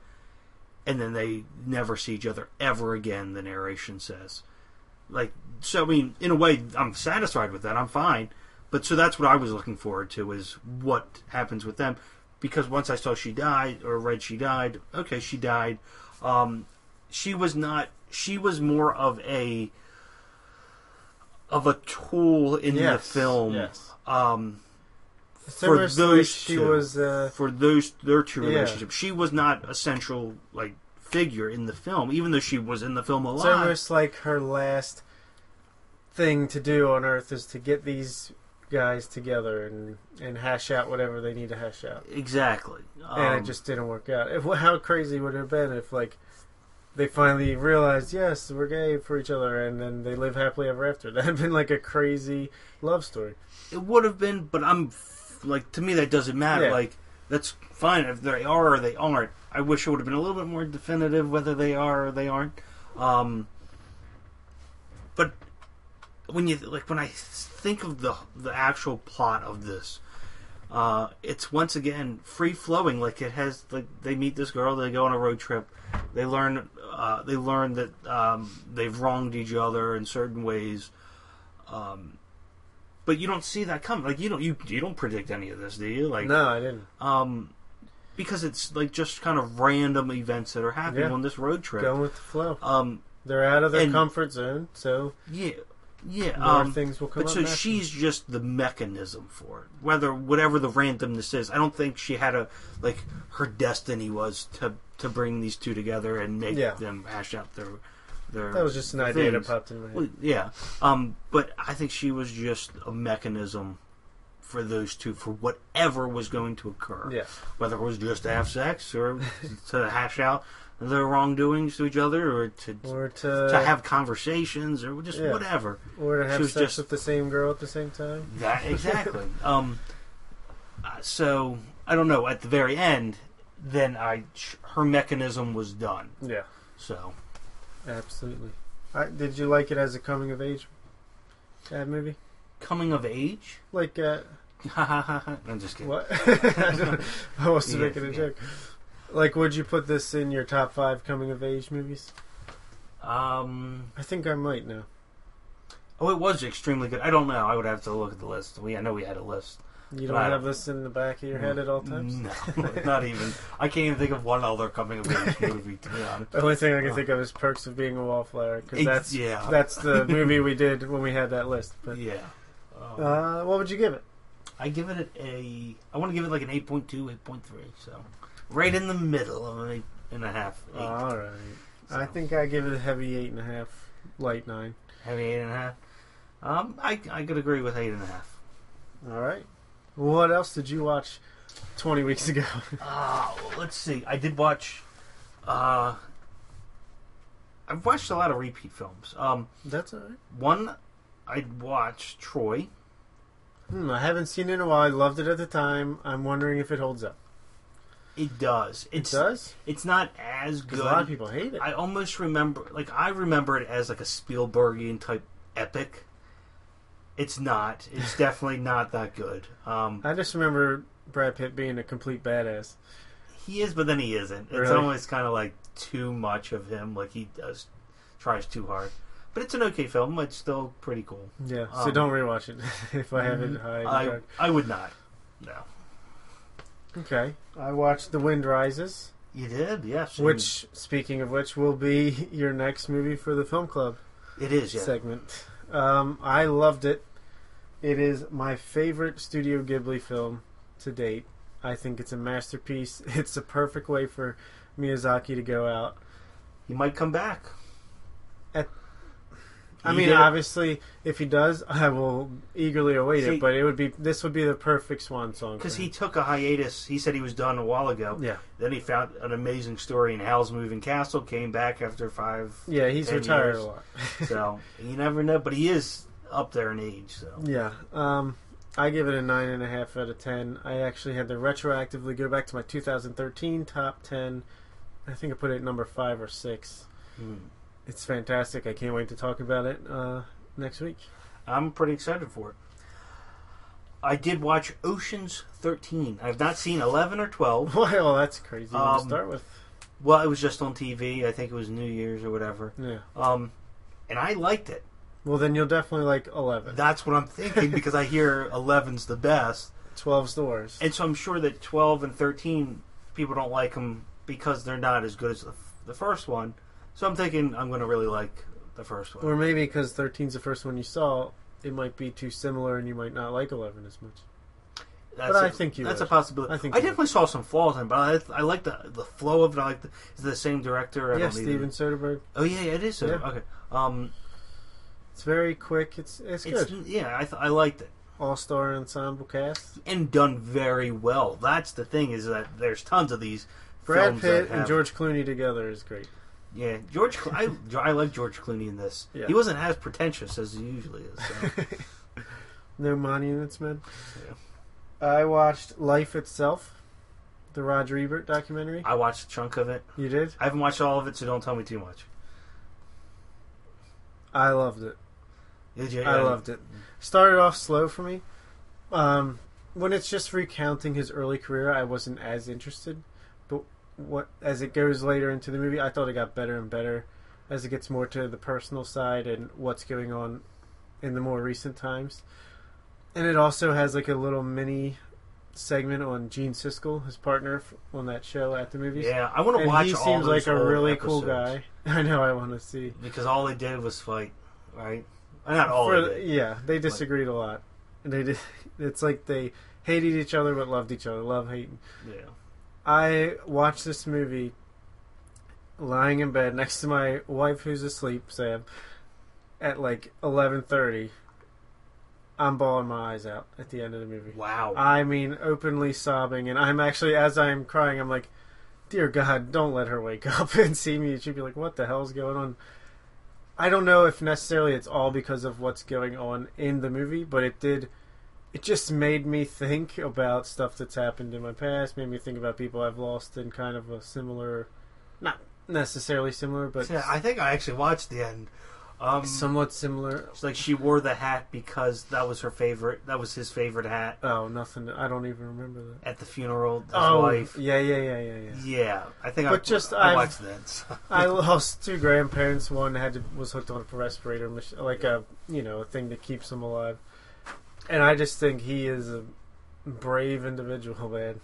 and then they never see each other ever again. The narration says, like, so. I mean, in a way, I'm satisfied with that. I'm fine, but so that's what I was looking forward to is what happens with them, because once I saw she died or read she died, okay, she died. Um, she was not. She was more of a of a tool in yes, the film Yes. um, for those she two. was. Uh, for those their two Yeah. relationships. She was not a central like figure in the film, even though she was in the film a it's lot. almost like her last thing to do on Earth is to get these guys together and and hash out whatever they need to hash out. Exactly. and Um, it just didn't work out. If, how crazy would it have been if like they finally realized, yes, we're gay for each other, and then they live happily ever after? That'd been like a crazy love story. it would have been, but I'm like to me that doesn't matter. Yeah. Like that's fine if they are or they aren't. I wish it would have been a little bit more definitive whether they are or they aren't. Um, but when you like when I think of the the actual plot of this, uh, it's once again free flowing. Like it has like they meet this girl, they go on a road trip, they learn uh, they learn that um, they've wronged each other in certain ways. Um, but you don't see that coming. Like you don't you you don't predict any of this, do you? Like no, I didn't. um, because it's like just kind of random events that are happening Yeah. on this road trip. Going with the flow. Um, They're out of their and- comfort zone, so yeah, yeah. more Um, things will come but so naturally. she's just the mechanism for it. Whether whatever the randomness is, I don't think she had a like her destiny was to to bring these two together and make Yeah. them hash out their their. that was just an idea that popped in my head. Well, yeah, um, but I think she was just a mechanism for those two for whatever was going to occur. yeah, whether it was just to have sex or to hash out their wrongdoings to each other or to or to, to have conversations or just Yeah. whatever. or to have sex just- with the same girl at the same time. That exactly. um, uh, so I don't know. At the very end, then I her mechanism was done. Yeah, So absolutely. I, did you like it as a coming of age uh, movie? coming of age. Like uh, I'm just kidding. What? I was Yeah, making a yeah. joke. Like, would you put this in your top five coming of age movies? Um, I think I might now. oh, it was extremely good. I don't know. I would have to look at the list. We I know we had a list. You don't have this in the back of your head at all times. No, not even. I can't even think of one other coming of age movie. To be honest. The only thing I can think of is Perks of Being a Wallflower because that's yeah. that's the movie we did when we had that list. But Yeah. Um, uh, what would you give it? I give it a. I want to give it like an 8.2, 8.3. So, right in the middle of an eight and a half. Eight. all right. I think I give it a heavy eight and a half, light nine. heavy eight and a half. Um, I I could agree with eight and a half. All right. What else did you watch twenty weeks ago? Uh, let's see. I did watch. Uh, I've watched a lot of repeat films. Um, that's all right. one I watched Troy. Hmm, I haven't seen it in a while. I loved it at the time. I'm wondering if it holds up. It does. It does. it's not as good. a lot of people hate it. I almost remember, like, I remember it as like a Spielbergian type epic. It's not. It's definitely not that good. Um, I just remember Brad Pitt being a complete badass. he is, but then he isn't. It's Really? almost kind of like too much of him. Like he does tries too hard. But it's an okay film. It's still pretty cool. Yeah, so Um, don't rewatch it if I have it high. in the I. I would not. No, Okay, I watched The Wind Rises, you did. Yes. which, speaking of which, will be your next movie for the film club it is. Yeah. segment. Um, I loved it. It is my favorite Studio Ghibli film to date. I think it's a masterpiece. It's a perfect way for Miyazaki to go out. He might come back. I mean, obviously, if he does, I will eagerly await See- it. But it would be this would be the perfect swan song because he took a hiatus. He said he was done a while ago. Yeah, Then he found an amazing story in Howl's Moving Castle. Came back after five. yeah, he's 10 retired years. a lot. so you never know, but he is up there in age. So Yeah, um, I give it a nine and a half out of ten. I actually had to retroactively go back to my 2013 top ten. I think I put it at number five or six. hmm. It's fantastic. I can't wait to talk about it uh, next week. I'm pretty excited for it. I did watch Ocean's 13. I've not seen 11 or 12. Well, that's crazy Um, to start with. Well, it was just on TV. I think it was New Year's or whatever. Yeah. Um, and I liked it. Well, then you'll definitely like 11. That's what I'm thinking because I hear 11's the best. 12's the worst. And so I'm sure that 12 and 13 people don't like them because they're not as good as the, the first one. So I'm thinking I'm going to really like the first one. Or maybe because 13's the first one you saw, it might be too similar and you might not like 11 as much. That's But I a- think you that's would. a possibility. I think I definitely saw some flaws in it, but I, I like the the flow of it. I like the, is the same director. I yeah, Steven even- Soderbergh. Oh yeah, yeah, it is. So, Yeah. Okay. Um, It's very quick. It's it's it's, good. yeah, I th- I liked it All star ensemble cast. and done very well. That's the thing is that there's tons of these. Brad Pitt and George Clooney together is great. Yeah, George. I I like George Clooney in this. Yeah. He wasn't as pretentious as he usually is. So. No monuments, man. Yeah. I watched Life Itself, the Roger Ebert documentary. I watched a chunk of it. You did? I haven't watched all of it, so don't tell me too much. I loved it. Did you? I loved it. Started off slow for me. Um, when it's just recounting his early career, I wasn't as interested. What as it goes later into the movie, I thought it got better and better as it gets more to the personal side and what's going on in the more recent times. And it also has like a little mini segment on Gene Siskel, his partner on that show at the movies. Yeah, I want to watch he seems like a really cool guy. I know. I want to see. because all they did was fight, right? Not all For- they did. yeah, they disagreed a lot. And they did. It's like they hated each other but loved each other. Love hating. Yeah. I watched this movie lying in bed next to my wife who's asleep, Sam, at like eleven thirty. I'm bawling my eyes out at the end of the movie. Wow. I mean, openly sobbing, and I'm actually, as I'm crying, I'm like, "Dear God, don't let her wake up and see me." She'd be like, "What the hell's going on?" I don't know if necessarily it's all because of what's going on in the movie, but it did. It just made me think about stuff that's happened in my past. Made me think about people I've lost in kind of a similar, not necessarily similar, but yeah, I think I actually watched the end. Um, somewhat similar. it's like she wore the hat because that was her favorite. That was his favorite hat Oh, nothing. I don't even remember that. at the funeral. His oh, wife. yeah, yeah, yeah, yeah, yeah. Yeah, I think. But I, just, I I've- watched that. so. I lost two grandparents. One had to, was hooked on a respirator, like a you know a thing that keeps them alive. And I just think he is a brave individual, man.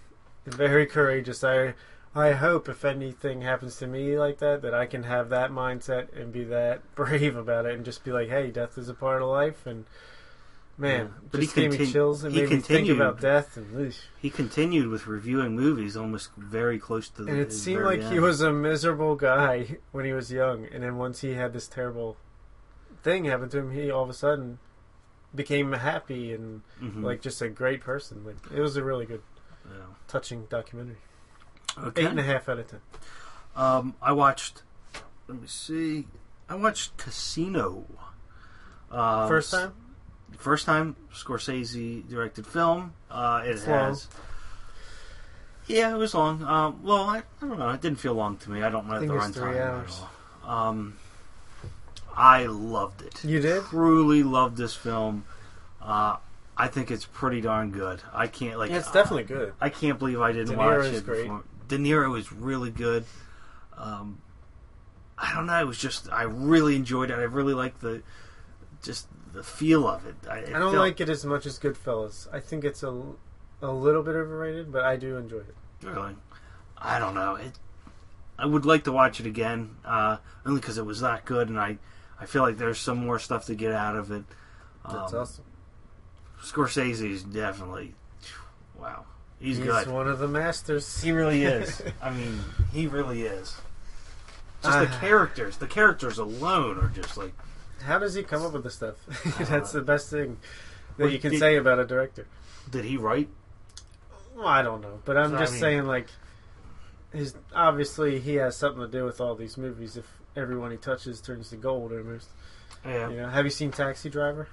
Very courageous. I I hope if anything happens to me like that, that I can have that mindset and be that brave about it, and just be like, hey, death is a part of life, and man, Yeah. But just he gave me chills and he made me think continued- about death. And, he continued with reviewing movies almost very close to. the and it seemed like he was a miserable guy when he was young, and then once he had this terrible thing happen to him, he all of a sudden became happy and Mhm. like just a great person. Like it was a really good, Yeah. touching documentary. Okay. Eight and a half out of ten. Um, I watched. Let me see. I watched Casino. Uh, First time, First time Scorsese directed film. Uh, it It's long. has. Yeah, it was long. Um, well, I, I don't know. It didn't feel long to me. I don't know I the runtime three at hours. all. Um, I loved it. you did. Truly loved this film. Uh, I think it's pretty darn good. I can't like. Yeah, it's uh, definitely good. I can't believe I didn't De Niro watch is it great. before. De Niro is really good. Um, I don't know. It was just I really enjoyed it. I really liked the just the feel of it. I, it I don't felt- like it as much as Goodfellas. I think it's a a little bit overrated, but I do enjoy it. Really, I don't know. It. I would like to watch it again, uh, only because it was that good, and I, I feel like there's some more stuff to get out of it. That's Um, awesome. Scorsese is definitely, wow, he's, He's good. one of the masters. He really is. I mean, he really is. Just the Ah. characters, the characters alone are just like How does he come up with this stuff? That's the best thing that Well, you can did- say about a director. Did he write? Well, I don't know, but I'm So, I just mean- saying, like, his obviously he has something to do with all these movies. If everyone he touches turns to gold, almost. Yeah, You know, have you seen Taxi Driver?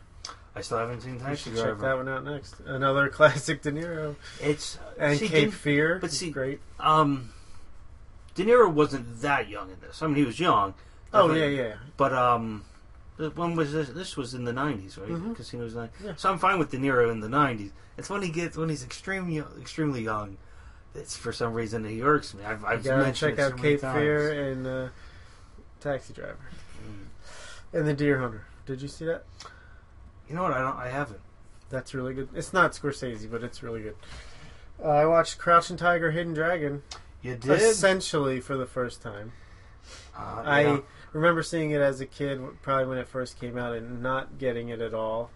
I still haven't seen You Taxi should check that one out next. Another classic De Niro It's and see, Cape De, Fear. but see- great. um, De Niro wasn't that young in this. I mean, he was young. Oh yeah, yeah. But um, when was this? This was in the '90s, right? Mhm. Casino's nine. Yeah. So I'm fine with De Niro in the '90s. It's when he gets when he's extremely extremely young. It's for some reason he irks me. I've, I've gotta mentioned check so out many Cape. Fear and uh, Taxi Driver Mm. and The Deer Hunter. Did you see that? You know what? I don't. I haven't. That's really good. It's not Scorsese, but it's really good. Uh, I watched Crouching Tiger, Hidden Dragon, You did. essentially for the first time. Uh, I yeah. remember seeing it as a kid, probably when it first came out, and not getting it at all.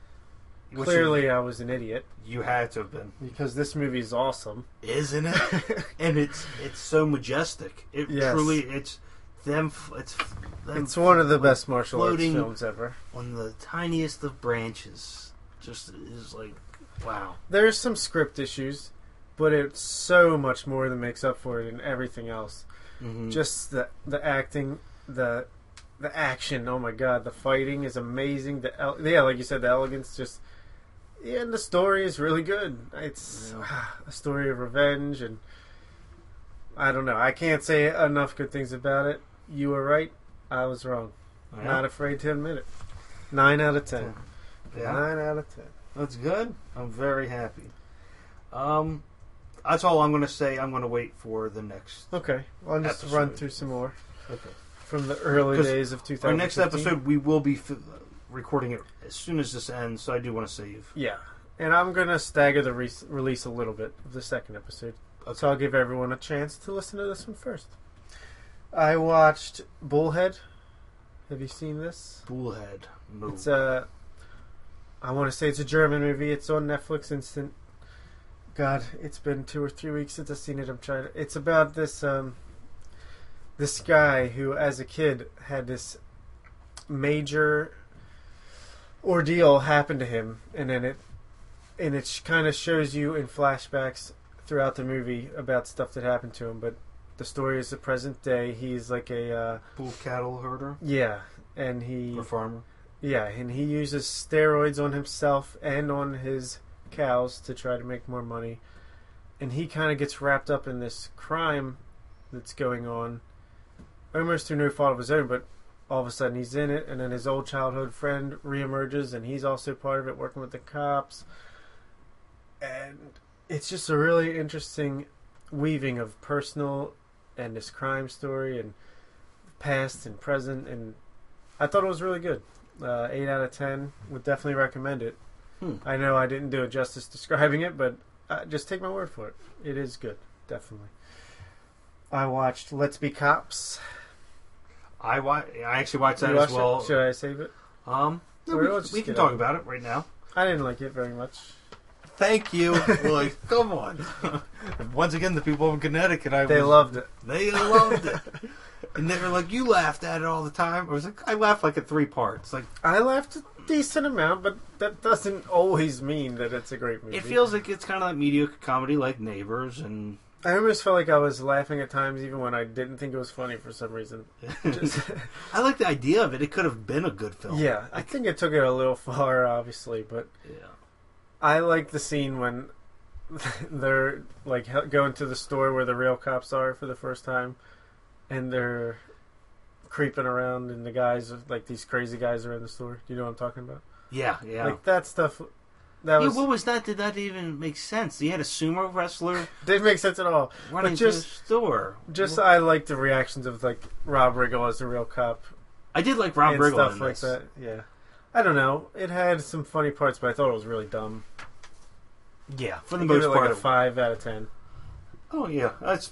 Which Clearly, I was an idiot you had to have been, because this movie is awesome. isn't it? and it's it's so majestic. It Yes. truly it's them. It's them It's one of the best martial arts films ever. on the tiniest of branches. Just is like wow. There's some script issues, but it's so much more than makes up for it in everything else. Mhm. Just the the acting, the the action. Oh my god, the fighting is amazing. The el- yeah, like you said, the elegance. Just yeah, and the story is really good. It's Yeah. a story of revenge, and I don't know. I can't say enough good things about it. You were right. I was wrong. Yeah. Not afraid to admit it. Nine out of ten. Yeah. Nine out of ten. That's good. I'm very happy. Um, that's all I'm going to say. I'm going to wait for the next. Okay, I'll just Episode. run through some more Okay. from the early days of 2000. Our next episode, we will be f- recording it as soon as this ends. So I do want to save. Yeah, and I'm gonna stagger the re- release a little bit of the second episode, so I'll give everyone a chance to listen to this one first. I watched Bullhead. Have you seen this? Bullhead. Move. It's a. I want to say it's a German movie. It's on Netflix Instant. God, it's been two or three weeks since I've seen it. I'm trying to. It's about this um. This guy who, as a kid, had this major ordeal happen to him, and then it, and it kind of shows you in flashbacks throughout the movie about stuff that happened to him. But the story is the present day. He's like a uh, Bull cattle herder yeah, and he or farmer. yeah, and he uses steroids on himself and on his cows to try to make more money. And he kind of gets wrapped up in this crime that's going on, almost through no fault of his own, but all of a sudden he's in it, and then his old childhood friend reemerges, and he's also part of it, working with the cops. And it's just a really interesting weaving of personal and this crime story, and past and present, and I thought it was really good. Uh, eight out of ten. Would definitely recommend it. Hmm. I know I didn't do it justice describing it, but uh, just take my word for it. It is good, definitely. I watched Let's Be Cops. I wa- I actually watched that as well. it? Should I save it? Um, no, we, we can talk about it right now. I didn't like it very much. Thank you. like, come on. Once again, the people of Connecticut, I They was, loved it. They loved it. and they were like, "You laughed at it all the time." I was like, "I laughed like at three parts." Like, I laughed a decent amount, but that doesn't always mean that it's a great movie. it feels like it's kind of that mediocre comedy, like Neighbors, and I almost felt like I was laughing at times, even when I didn't think it was funny for some reason. Just, I like the idea of it. It could have been a good film. yeah, I think it took it a little far, obviously, but yeah. I like the scene when they're like going to the store where the real cops are for the first time, and they're creeping around, and the guys, like these crazy guys, are in the store. Do you know what I'm talking about? Yeah, yeah. Like that stuff. That yeah, was what was that? Did that even make sense? You had a sumo wrestler didn't make sense at all. running But to the just- store. Just I like the reactions of like Rob Riggle as the real cop I did like Rob and Riggle stuff like this. that. Yeah, I don't know. It had some funny parts, but I thought it was really dumb. Yeah, for the I give most it like part. a it- five out of ten. Oh yeah, that's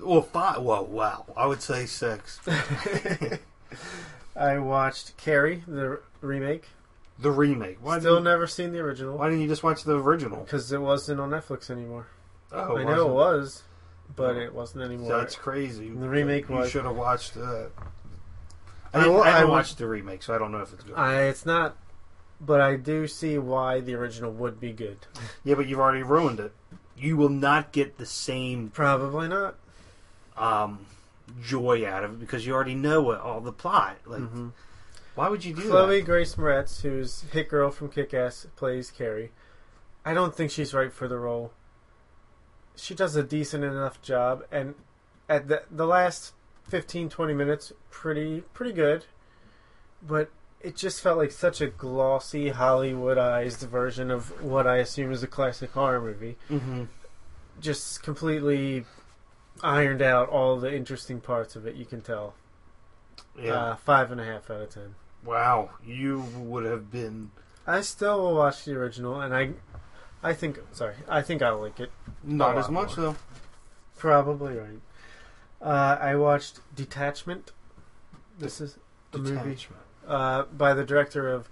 well five. Whoa, wow! I would say six. I watched Carrie, the remake. The remake. Why Still didn't, never seen the original Why didn't you just watch the original? because it wasn't on Netflix anymore. Oh, I know it wasn't? was, but Oh. it wasn't anymore. That's crazy. The remake was you was- should have watched that. I, I didn't, I haven't I watched the remake, so I don't know if it's good. I, it's not, but I do see why the original would be good. yeah, but you've already ruined it. You will not get the same Probably not. um, joy out of it because you already know what, all the plot. Like, Mhm. why would you do that? Chloe that? Grace Moretz, who's Hit Girl from Kick Ass, plays Carrie. I don't think she's right for the role. She does a decent enough job, and at the the last 15, 20 minutes, pretty pretty good. But it just felt like such a glossy, Hollywoodized version of what I assume is a classic horror movie. Mm-hmm. Just completely ironed out all the interesting parts of it. You can tell. Yeah. Uh, five and a half out of ten. wow. You would have been I still will watch the original, and I, I think sorry, I think I'll like it. not as much more. though. Probably right. Uh, I watched Detachment. This is a movie uh, by the director of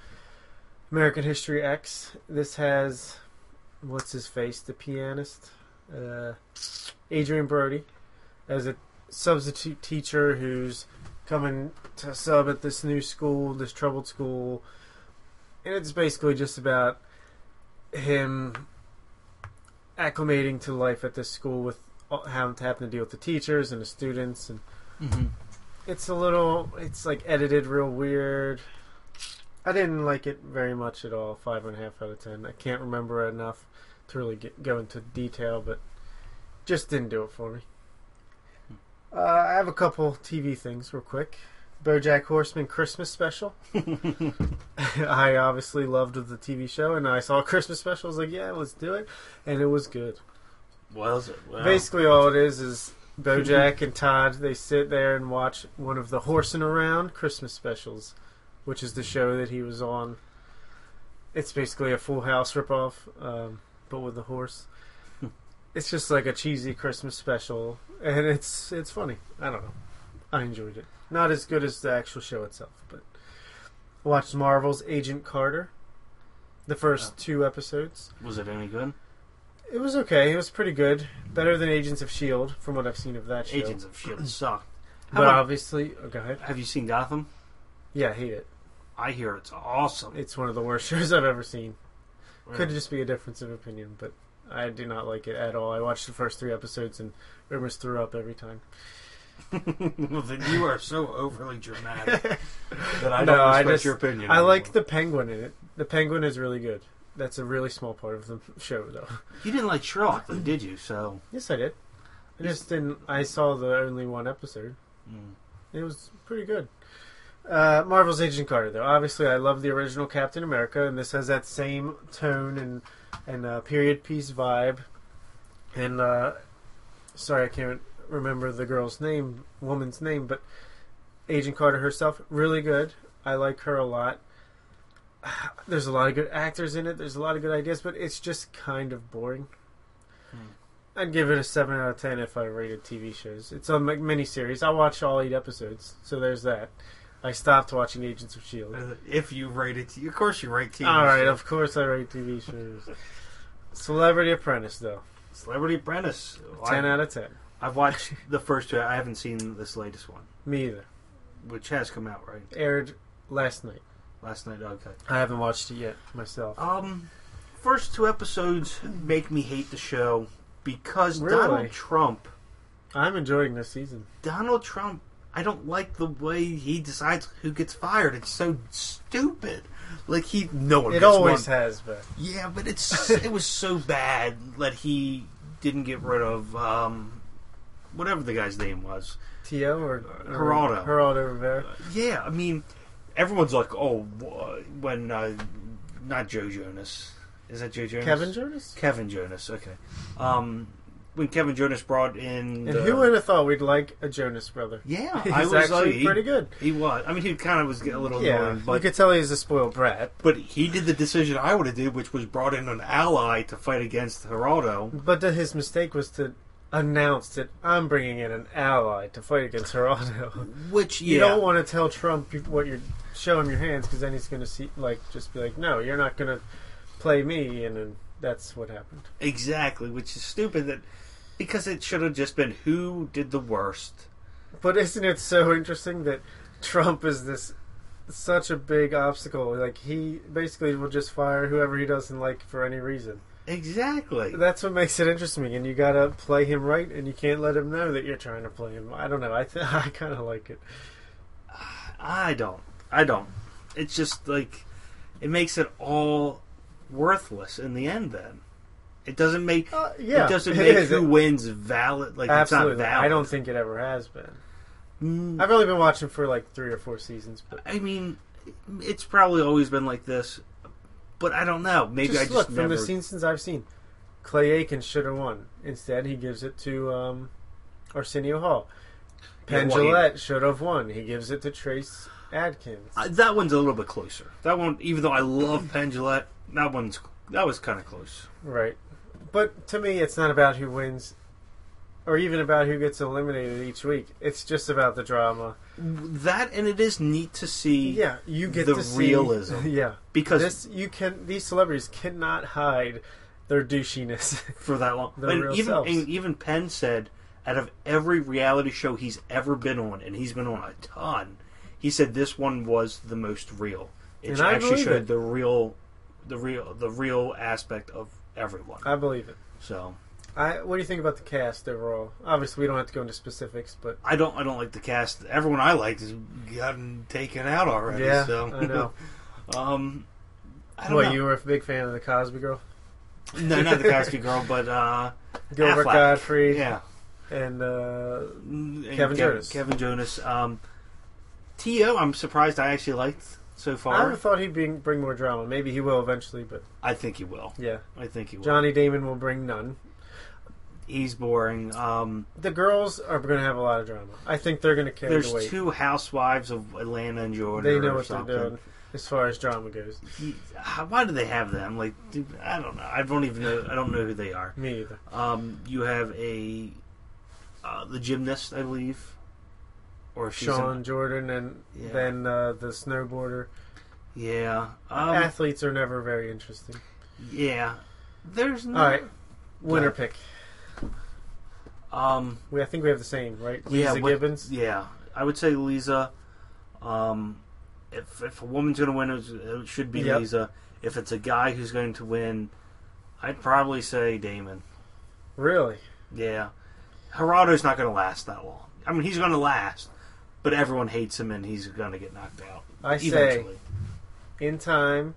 American History X. This has what's his face, the pianist, uh, Adrien Brody, as a substitute teacher who's coming to sub at this new school, this troubled school, and it's basically just about him acclimating to life at this school with having to having to deal with the teachers and the students and Mm-hmm. it's a little it's like edited real weird. I didn't like it very much at all five and a half out of ten. I can't remember enough to really get, go into detail but just didn't do it for me. Uh, i have a couple tv things real quick. Bojack horseman christmas special. I obviously loved the tv show and i saw a christmas special. I was like yeah let's do it. And it was good Was it? Wow. Basically, all it is is Bojack and Todd. They sit there and watch one of the Horsing Around Christmas specials, which is the show that he was on. It's basically a Full House ripoff, um, but with a horse. it's just like a cheesy Christmas special, and it's it's funny. I don't know. I enjoyed it. Not as good as the actual show itself, but watched Marvel's Agent Carter. The first Oh. two episodes. Was it any good? It was okay. It was pretty good. Better than Agents of Shield, from what I've seen of that show. Agents of Shield sucked. How but about- obviously, oh, go ahead. Have you seen Gotham? Yeah, I hate it. I hear it's awesome. It's one of the worst shows I've ever seen. Could just be a difference of opinion, but I do not like it at all. I watched the first three episodes and almost threw up every time. well, then you are so overly dramatic that I don't No, I respect just- your opinion. I anymore. like the penguin in it. The penguin is really good. That's a really small part of the show, though. You didn't like Sherlock, though, did you? So. Yes, I did. I just didn't. I saw the only one episode. mm. It was pretty good. Uh, Marvel's Agent Carter, though. Obviously, I love the original Captain America, and this has that same tone and and uh, period piece vibe. And uh, sorry, I can't remember the girl's name, woman's name, but Agent Carter herself, really good. I like her a lot. There's a lot of good actors in it. There's a lot of good ideas, but it's just kind of boring. Hmm. I'd give it a seven out of ten if I rated TV shows. It's a mi- mini series. I watched all eight episodes, so there's that. I stopped watching Agents of Shield. Uh, If you rate it, of course you rate TV. Shows. All right, shows. of course I rate TV shows. Celebrity Apprentice, though, Celebrity Apprentice. ten I, out of ten. I've watched the first two. I haven't seen this latest one, Me either. which has come out right Aired last night. Last night. Okay. I haven't watched it yet myself. Um, first two episodes make me hate the show because Really? Donald Trump. I'm enjoying this season. Donald Trump. I don't like the way he decides who gets fired. It's so stupid. Like he, no one. It gets always one. has been. Yeah, but it's it was so bad that he didn't get rid of um, whatever the guy's name was. Tio or, or Geraldo. Geraldo Rivera. Yeah, I mean, everyone's like, oh, when uh, not Joe Jonas is that Joe Jonas? Kevin Jonas. Kevin Jonas. Okay. Um, when Kevin Jonas brought in, And the- who would have thought we'd like a Jonas brother? Yeah, He's I was actually like, he, pretty good. he was. I mean, he kind of was a little Yeah, annoying, you but could tell he's a spoiled brat. but he did the decision I would have did, which was brought in an ally to fight against Geraldo. But his mistake was to announce that I'm bringing in an ally to fight against Geraldo. Which You don't want to tell Trump what you're show him your hands because then he's going to see like just be like, no, you're not going to play me, and then that's what happened. exactly, which is stupid. That because it should have just been who did the worst. But isn't it so interesting that Trump is this such a big obstacle? Like he basically will just fire whoever he doesn't like for any reason. Exactly. That's what makes it interesting, and you got to play him right, and you can't let him know that you're trying to play him. I don't know. I th- I kind of like it. I don't. I don't. It's just like it makes it all worthless in the end. Then it doesn't make Uh, yeah, it doesn't make is. who wins valid. Like Absolutely, it's not valid. I don't think it ever has been. Mm, I've only been watching for like three or four seasons, but I mean, it's probably always been like this, but I don't know. Maybe just I just look never. from the scenes since I've seen. Clay Aiken should have won. Instead, he gives it to um, Arsenio Hall. Penn well, he- Jillette should have won. He gives it to Trace Adkins. Uh, that one's a little bit closer. That one, even though I love Penn Jillette, that one's that was kind of close. Right. But to me, it's not about who wins or even about who gets eliminated each week. It's just about the drama. That and it is neat to see Yeah, you get The to see realism. Yeah, because this you can. These celebrities cannot hide their douchiness. for that long. And real even selves. and even Penn said, out of every reality show he's ever been on, and he's been on a ton, he said this one was the most real. It And actually showed it. the real, the real, the real aspect of everyone. I believe it. So I. What do you think about the cast overall? Obviously, we don't have to go into specifics, but I don't, I don't like the cast. Everyone I liked has gotten taken out already. yeah, so I know. um, I don't What know. you were a big fan of the Cosby Girl, no, not the Cosby Girl, but uh, Gilbert Affleck. Godfrey, yeah. and uh, And Kevin Kev- Jonas. Kevin Jonas. Um, T.O. I'm surprised I actually liked so far. I thought he'd bring bring more drama. Maybe he will eventually, but I think he will. yeah, I think he will. Johnny Damon will bring none. He's boring. Um, The girls are going to have a lot of drama. I think they're going to carry there's the weight. two housewives of Atlanta and Georgia. they know what something. they're doing as far as drama goes. He- how- why do they have them? Like, dude, I don't know. I don't even know. I don't know who they are. Me either. Um, you have a uh, the gymnast, I believe, or she's Shawn an- Jordan and Yeah. then uh, the snowboarder. yeah, um, Athletes are never very interesting. yeah. There's no. All right, winner pick. Um, We I think we have the same, right? Yeah, Leeza what- Gibbons. Yeah, I would say Leeza. Um, if if a woman's going to win, it should be Yep. Leeza. If it's a guy who's going to win, I'd probably say Damon. Really? Yeah, Geraldo's not going to last that long. I mean, he's going to last, but everyone hates him, and he's going to get knocked out I say in time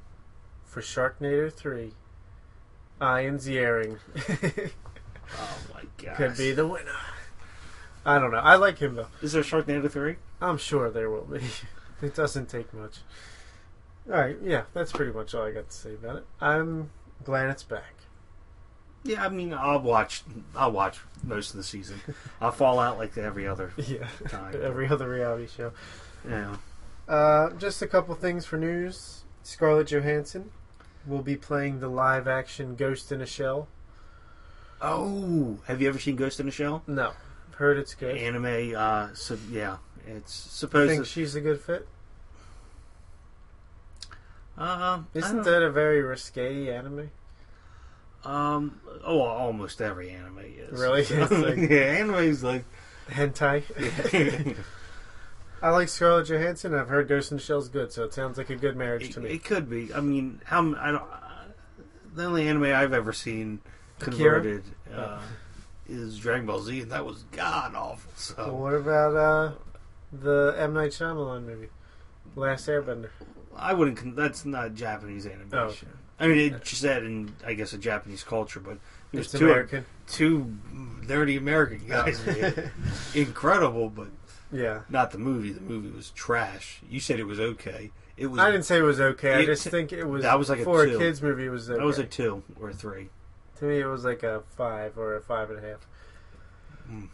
for Sharknado three. Ian Ziering Oh my god! could be the winner. I don't know. I like him though. Is there a Sharknado three? I'm sure there will be. it doesn't take much. All right, yeah, that's pretty much all I got to say about it. I'm glad it's back. Yeah, I mean, I'll watch. I'll watch most of the season. I'll fall out like every other Yeah, time. every other reality show. Yeah. Uh, just a couple things for news. Scarlett Johansson will be playing the live-action Ghost in a Shell. Oh, have you ever seen Ghost in the Shell? No, heard it's good. Anime. Uh, so yeah, it's supposed think to. she's a good fit. Um, Isn't that a very risque anime? Um. Oh, almost every anime is. Really? It's like- yeah, anime's like. Hentai. I like Scarlett Johansson. I've heard Ghost in the Shell's good, so it sounds like a good marriage it, to me. it could be. I mean, how I don't. Uh, the only anime I've ever seen? Converted uh, is Dragon Ball Z, and that was god awful. So Well, what about uh, the M Night Shyamalan movie, Last Airbender? I wouldn't. Con- that's not Japanese animation. Oh, okay. I mean, it's set in, I guess, a Japanese culture, but it It's two American. two nerdy American guys. made. Incredible, but yeah. not the movie. The movie was trash. You said it was okay. It was. I didn't say it was okay. I just think it was. that was like a for two. a kids movie. It was okay. That was a two or a three. To me, it was like a five or a five and a half. Mm.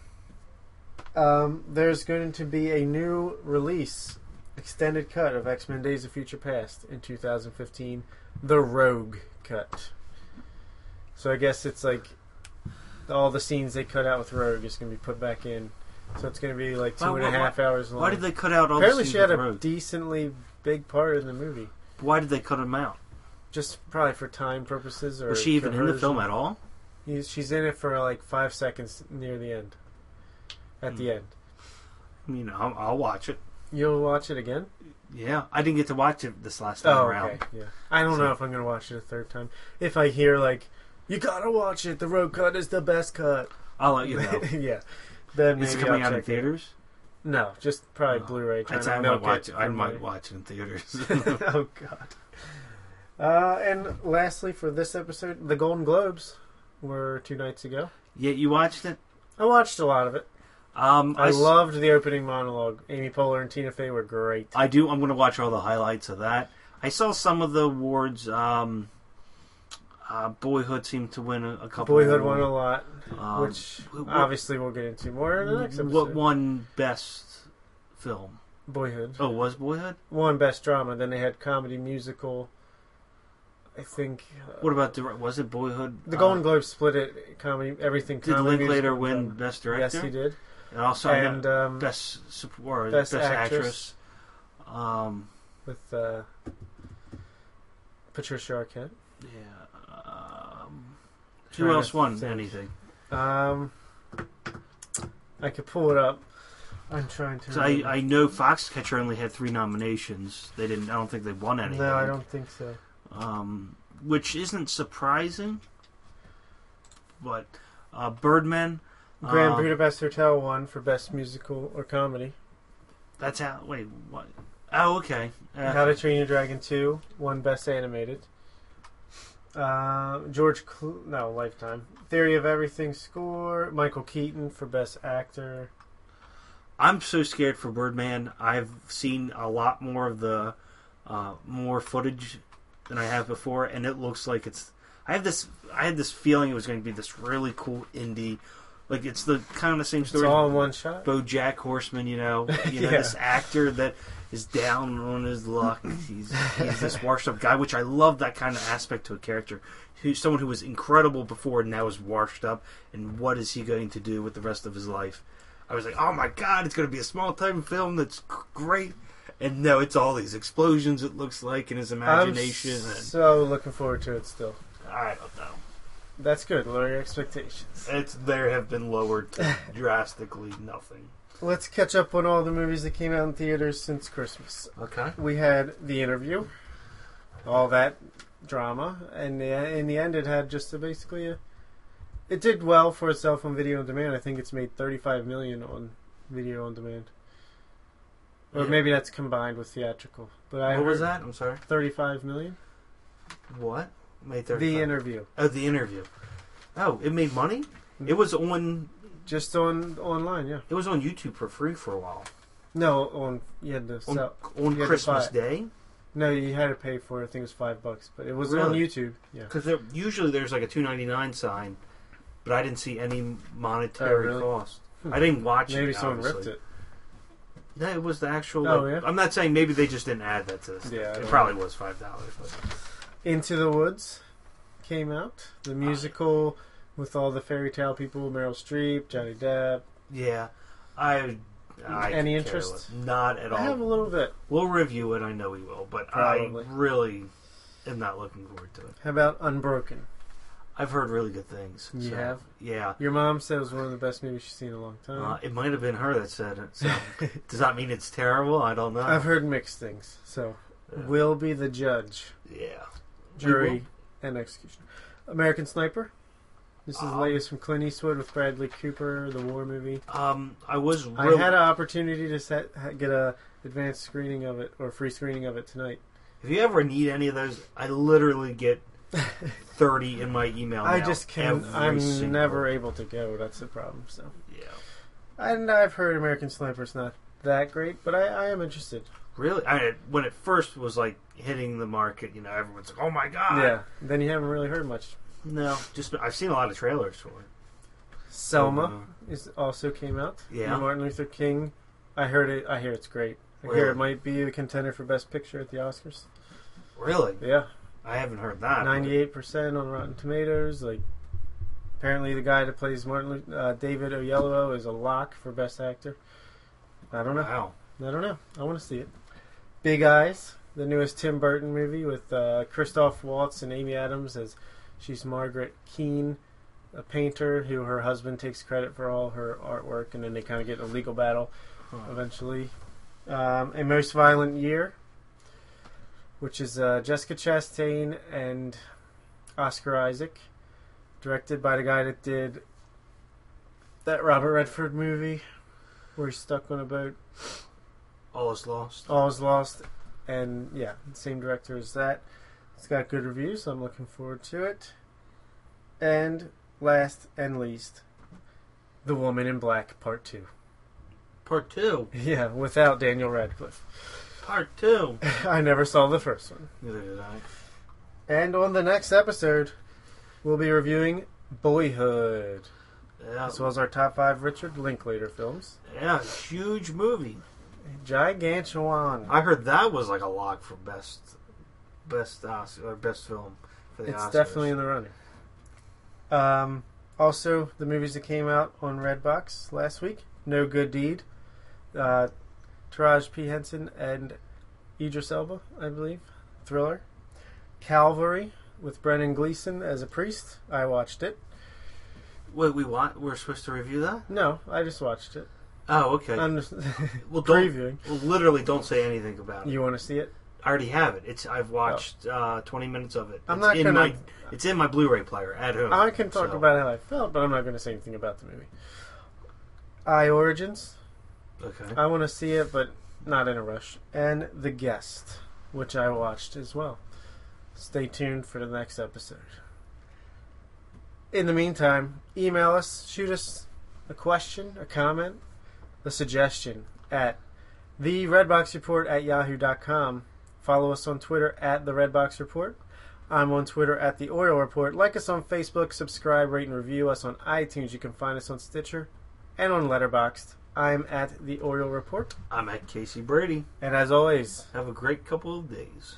Um, there's going to be a new release, extended cut of X Men: Days of Future Past in 2015, the Rogue cut. So I guess it's like all the scenes they cut out with Rogue is going to be put back in. So it's going to be like two Why- and a why- half hours long. Why did they cut out all Apparently, the she had with a Rogue? decently big part in the movie. Why did they cut him out? Just probably for time purposes, or Was she even in the film at all? He's, she's in it for like five seconds near the end. At the Hmm. end, I mean, I'll, I'll watch it. you'll watch it again. Yeah, I didn't get to watch it this last time Oh, around. okay. Yeah, I don't So- know if I'm gonna watch it a third time. If I hear like, you gotta watch it. The Rogue cut is the best cut. I'll let you know. yeah. Then Is it coming I'll out in check it. theaters? No, just probably Oh. Blu-ray. I might watch it. it. I might watch it in theaters. oh God. Uh, and lastly, for this episode, the Golden Globes were two nights ago. yeah, you watched it. I watched a lot of it. Um, I s- loved the opening monologue. Amy Poehler and Tina Fey were great. I do. I'm going to watch all the highlights of that. I saw some of the awards. Um, uh, Boyhood seemed to win a, a couple. Boyhood won a lot, Um, which wh- wh- obviously we'll get into more in the next episode. What won best film? Boyhood Oh, was Boyhood? won best drama. Then they had comedy musical, I think uh, What about the was it Boyhood? the Uh, Golden Globes split it comedy everything. Did comedy, Linklater win drama. Best Director? Yes, he did. And also and um, Best Support, Best Best, Actress. Actress. Um, with uh, Patricia Arquette. yeah. Um, who else won think. anything? Um, I could pull it up. I'm trying to. So I. I know Foxcatcher only had three nominations. They didn't. I don't think they won anything. no, I don't think so. Um, which isn't surprising. But uh, Birdman. Grand uh, Budapest Hotel won for best musical or comedy. That's how. Wait, what? Oh, okay. Uh, How to Train Your Dragon 2 won best animated. Uh, George, Cl- no, Lifetime. Theory of Everything score. Michael Keaton for best actor. I'm so scared for Birdman. I've seen a lot more of the uh, more footage than I have before, and it looks like it's. I have this. I had this feeling it was going to be this really cool indie, like it's the kind of the same story. It's all in one shot. BoJack Horseman, you know, you know Yeah. this actor that is down on his luck. He's he's this washed up guy, which I love that kind of aspect to a character. Who's someone who was incredible before and now is washed up, and what is he going to do with the rest of his life? I was like, oh my god, it's going to be a small time film that's great. And no, it's all these explosions. It looks like in his imagination. I'm and so looking forward to it still. I don't know. That's good. Lower your expectations. It's there have been lowered to drastically nothing. Let's catch up on all the movies that came out in theaters since Christmas. Okay. We had The Interview, all that drama, and the, in the end, it had just a, basically a. It did well for itself on video on demand. I think it's made 35 million on video on demand, or Yeah. maybe that's combined with theatrical. But I what was that? I'm sorry. 35 million. What? May The Interview, Oh, the interview. Oh, it made money. It was on. just on online, yeah. It was on YouTube for free for a while. No, on you had to On, sell. on you had to Christmas Day, No, you had to pay for it. I think it was five bucks, but it was on YouTube. Yeah. because usually there's like a two ninety nine sign, but I didn't see any monetary Oh, really? cost. Hmm. I didn't watch Maybe it. someone obviously. ripped it. No, it was the actual. Oh, like- yeah? I'm not saying maybe they just didn't add that to this. Yeah, it probably know. was five dollars. But Into the Woods came out. The musical with all the fairy tale people: Meryl Streep, Johnny Depp. yeah, I. I Any interest? less. Not at all. I have a little bit. We'll review it. I know we will, but Probably. I really am not looking forward to it. How about Unbroken? I've heard really good things. You so, have? Yeah. Your mom said it was one of the best movies she's seen in a long time. Uh, it might have been her that said it. So does that mean it's terrible? I don't know. I've heard mixed things, so Yeah. we'll be the judge, yeah. jury, and executioner. American Sniper. This is the Um, latest from Clint Eastwood with Bradley Cooper, the war movie. Um, I was. I had an opportunity to set, get a advanced screening of it or free screening of it tonight. if you ever need any of those, I literally get thirty in my email. I just can. every I'm single- never able to go. That's the problem. So, Yeah. and I've heard American Sniper's not that great, but I, I am interested. Really, I when it first was like hitting the market, you know, everyone's like, "Oh my god!" Yeah. Then you haven't really heard much. No, just I've seen a lot of trailers for it. Selma is also came out. Yeah. Martin Luther King. I heard it. I hear it's great. I hear it might be a contender for Best Picture at the Oscars. really, Yeah. I haven't heard that. Ninety-eight percent on Rotten Tomatoes. Like, apparently the guy that plays Martin, uh, David Oyelowo, is a lock for Best Actor. I don't know. Wow. I don't know. I want to see it. Big Eyes, the newest Tim Burton movie with uh, Christoph Waltz and Amy Adams as she's Margaret Keane, a painter who her husband takes credit for all her artwork, and then they kind of get a legal battle Huh. eventually. Um, a Most Violent Year, which is uh, Jessica Chastain and Oscar Isaac, directed by the guy that did that Robert Redford movie where he's stuck on a boat. All is lost. All is Lost, and yeah, same director as that. It's got good reviews, so I'm looking forward to it. And last and least, The Woman in Black Part 2. Part two. Yeah, without Daniel Radcliffe. Part two. I never saw the first one. Neither did I. And on the next episode, we'll be reviewing Boyhood, Yeah. as well as our top five Richard Linklater films. yeah, huge movie. Gigantuan. I heard that was like a lock for best, best uh, or best film. for the it's Oscars. definitely in the running. Um, also, the movies that came out on Redbox last week: No Good Deed, uh, Taraji P Henson and Idris Elba, I believe, thriller. Calvary with Brendan Gleeson as a priest. I watched it. Wait, we want we're supposed to review that? No, I just watched it. Oh, okay. I'm just well, don't, previewing. well, literally, don't say anything about it. You want to see it? I already have it. It's I've watched uh, 20 minutes of it. I'm it's not in gonna- my it's in my Blu-ray player at home. I can talk so- about how I felt, but I'm not going to say anything about the movie. I Origins. Okay. I want to see it, but not in a rush. And The Guest, which I watched as well. Stay tuned for the next episode. In the meantime, email us, shoot us a question, a comment, a suggestion at the Redbox Report at yahoo.com. Follow us on Twitter at the Redbox Report. I'm on Twitter at the Oil Report. Like us on Facebook, subscribe, rate, and review us on iTunes. You can find us on Stitcher and on Letterboxd. I'm at the Oil Report. I'm at Casey Brady. And as always, Have a great couple of days.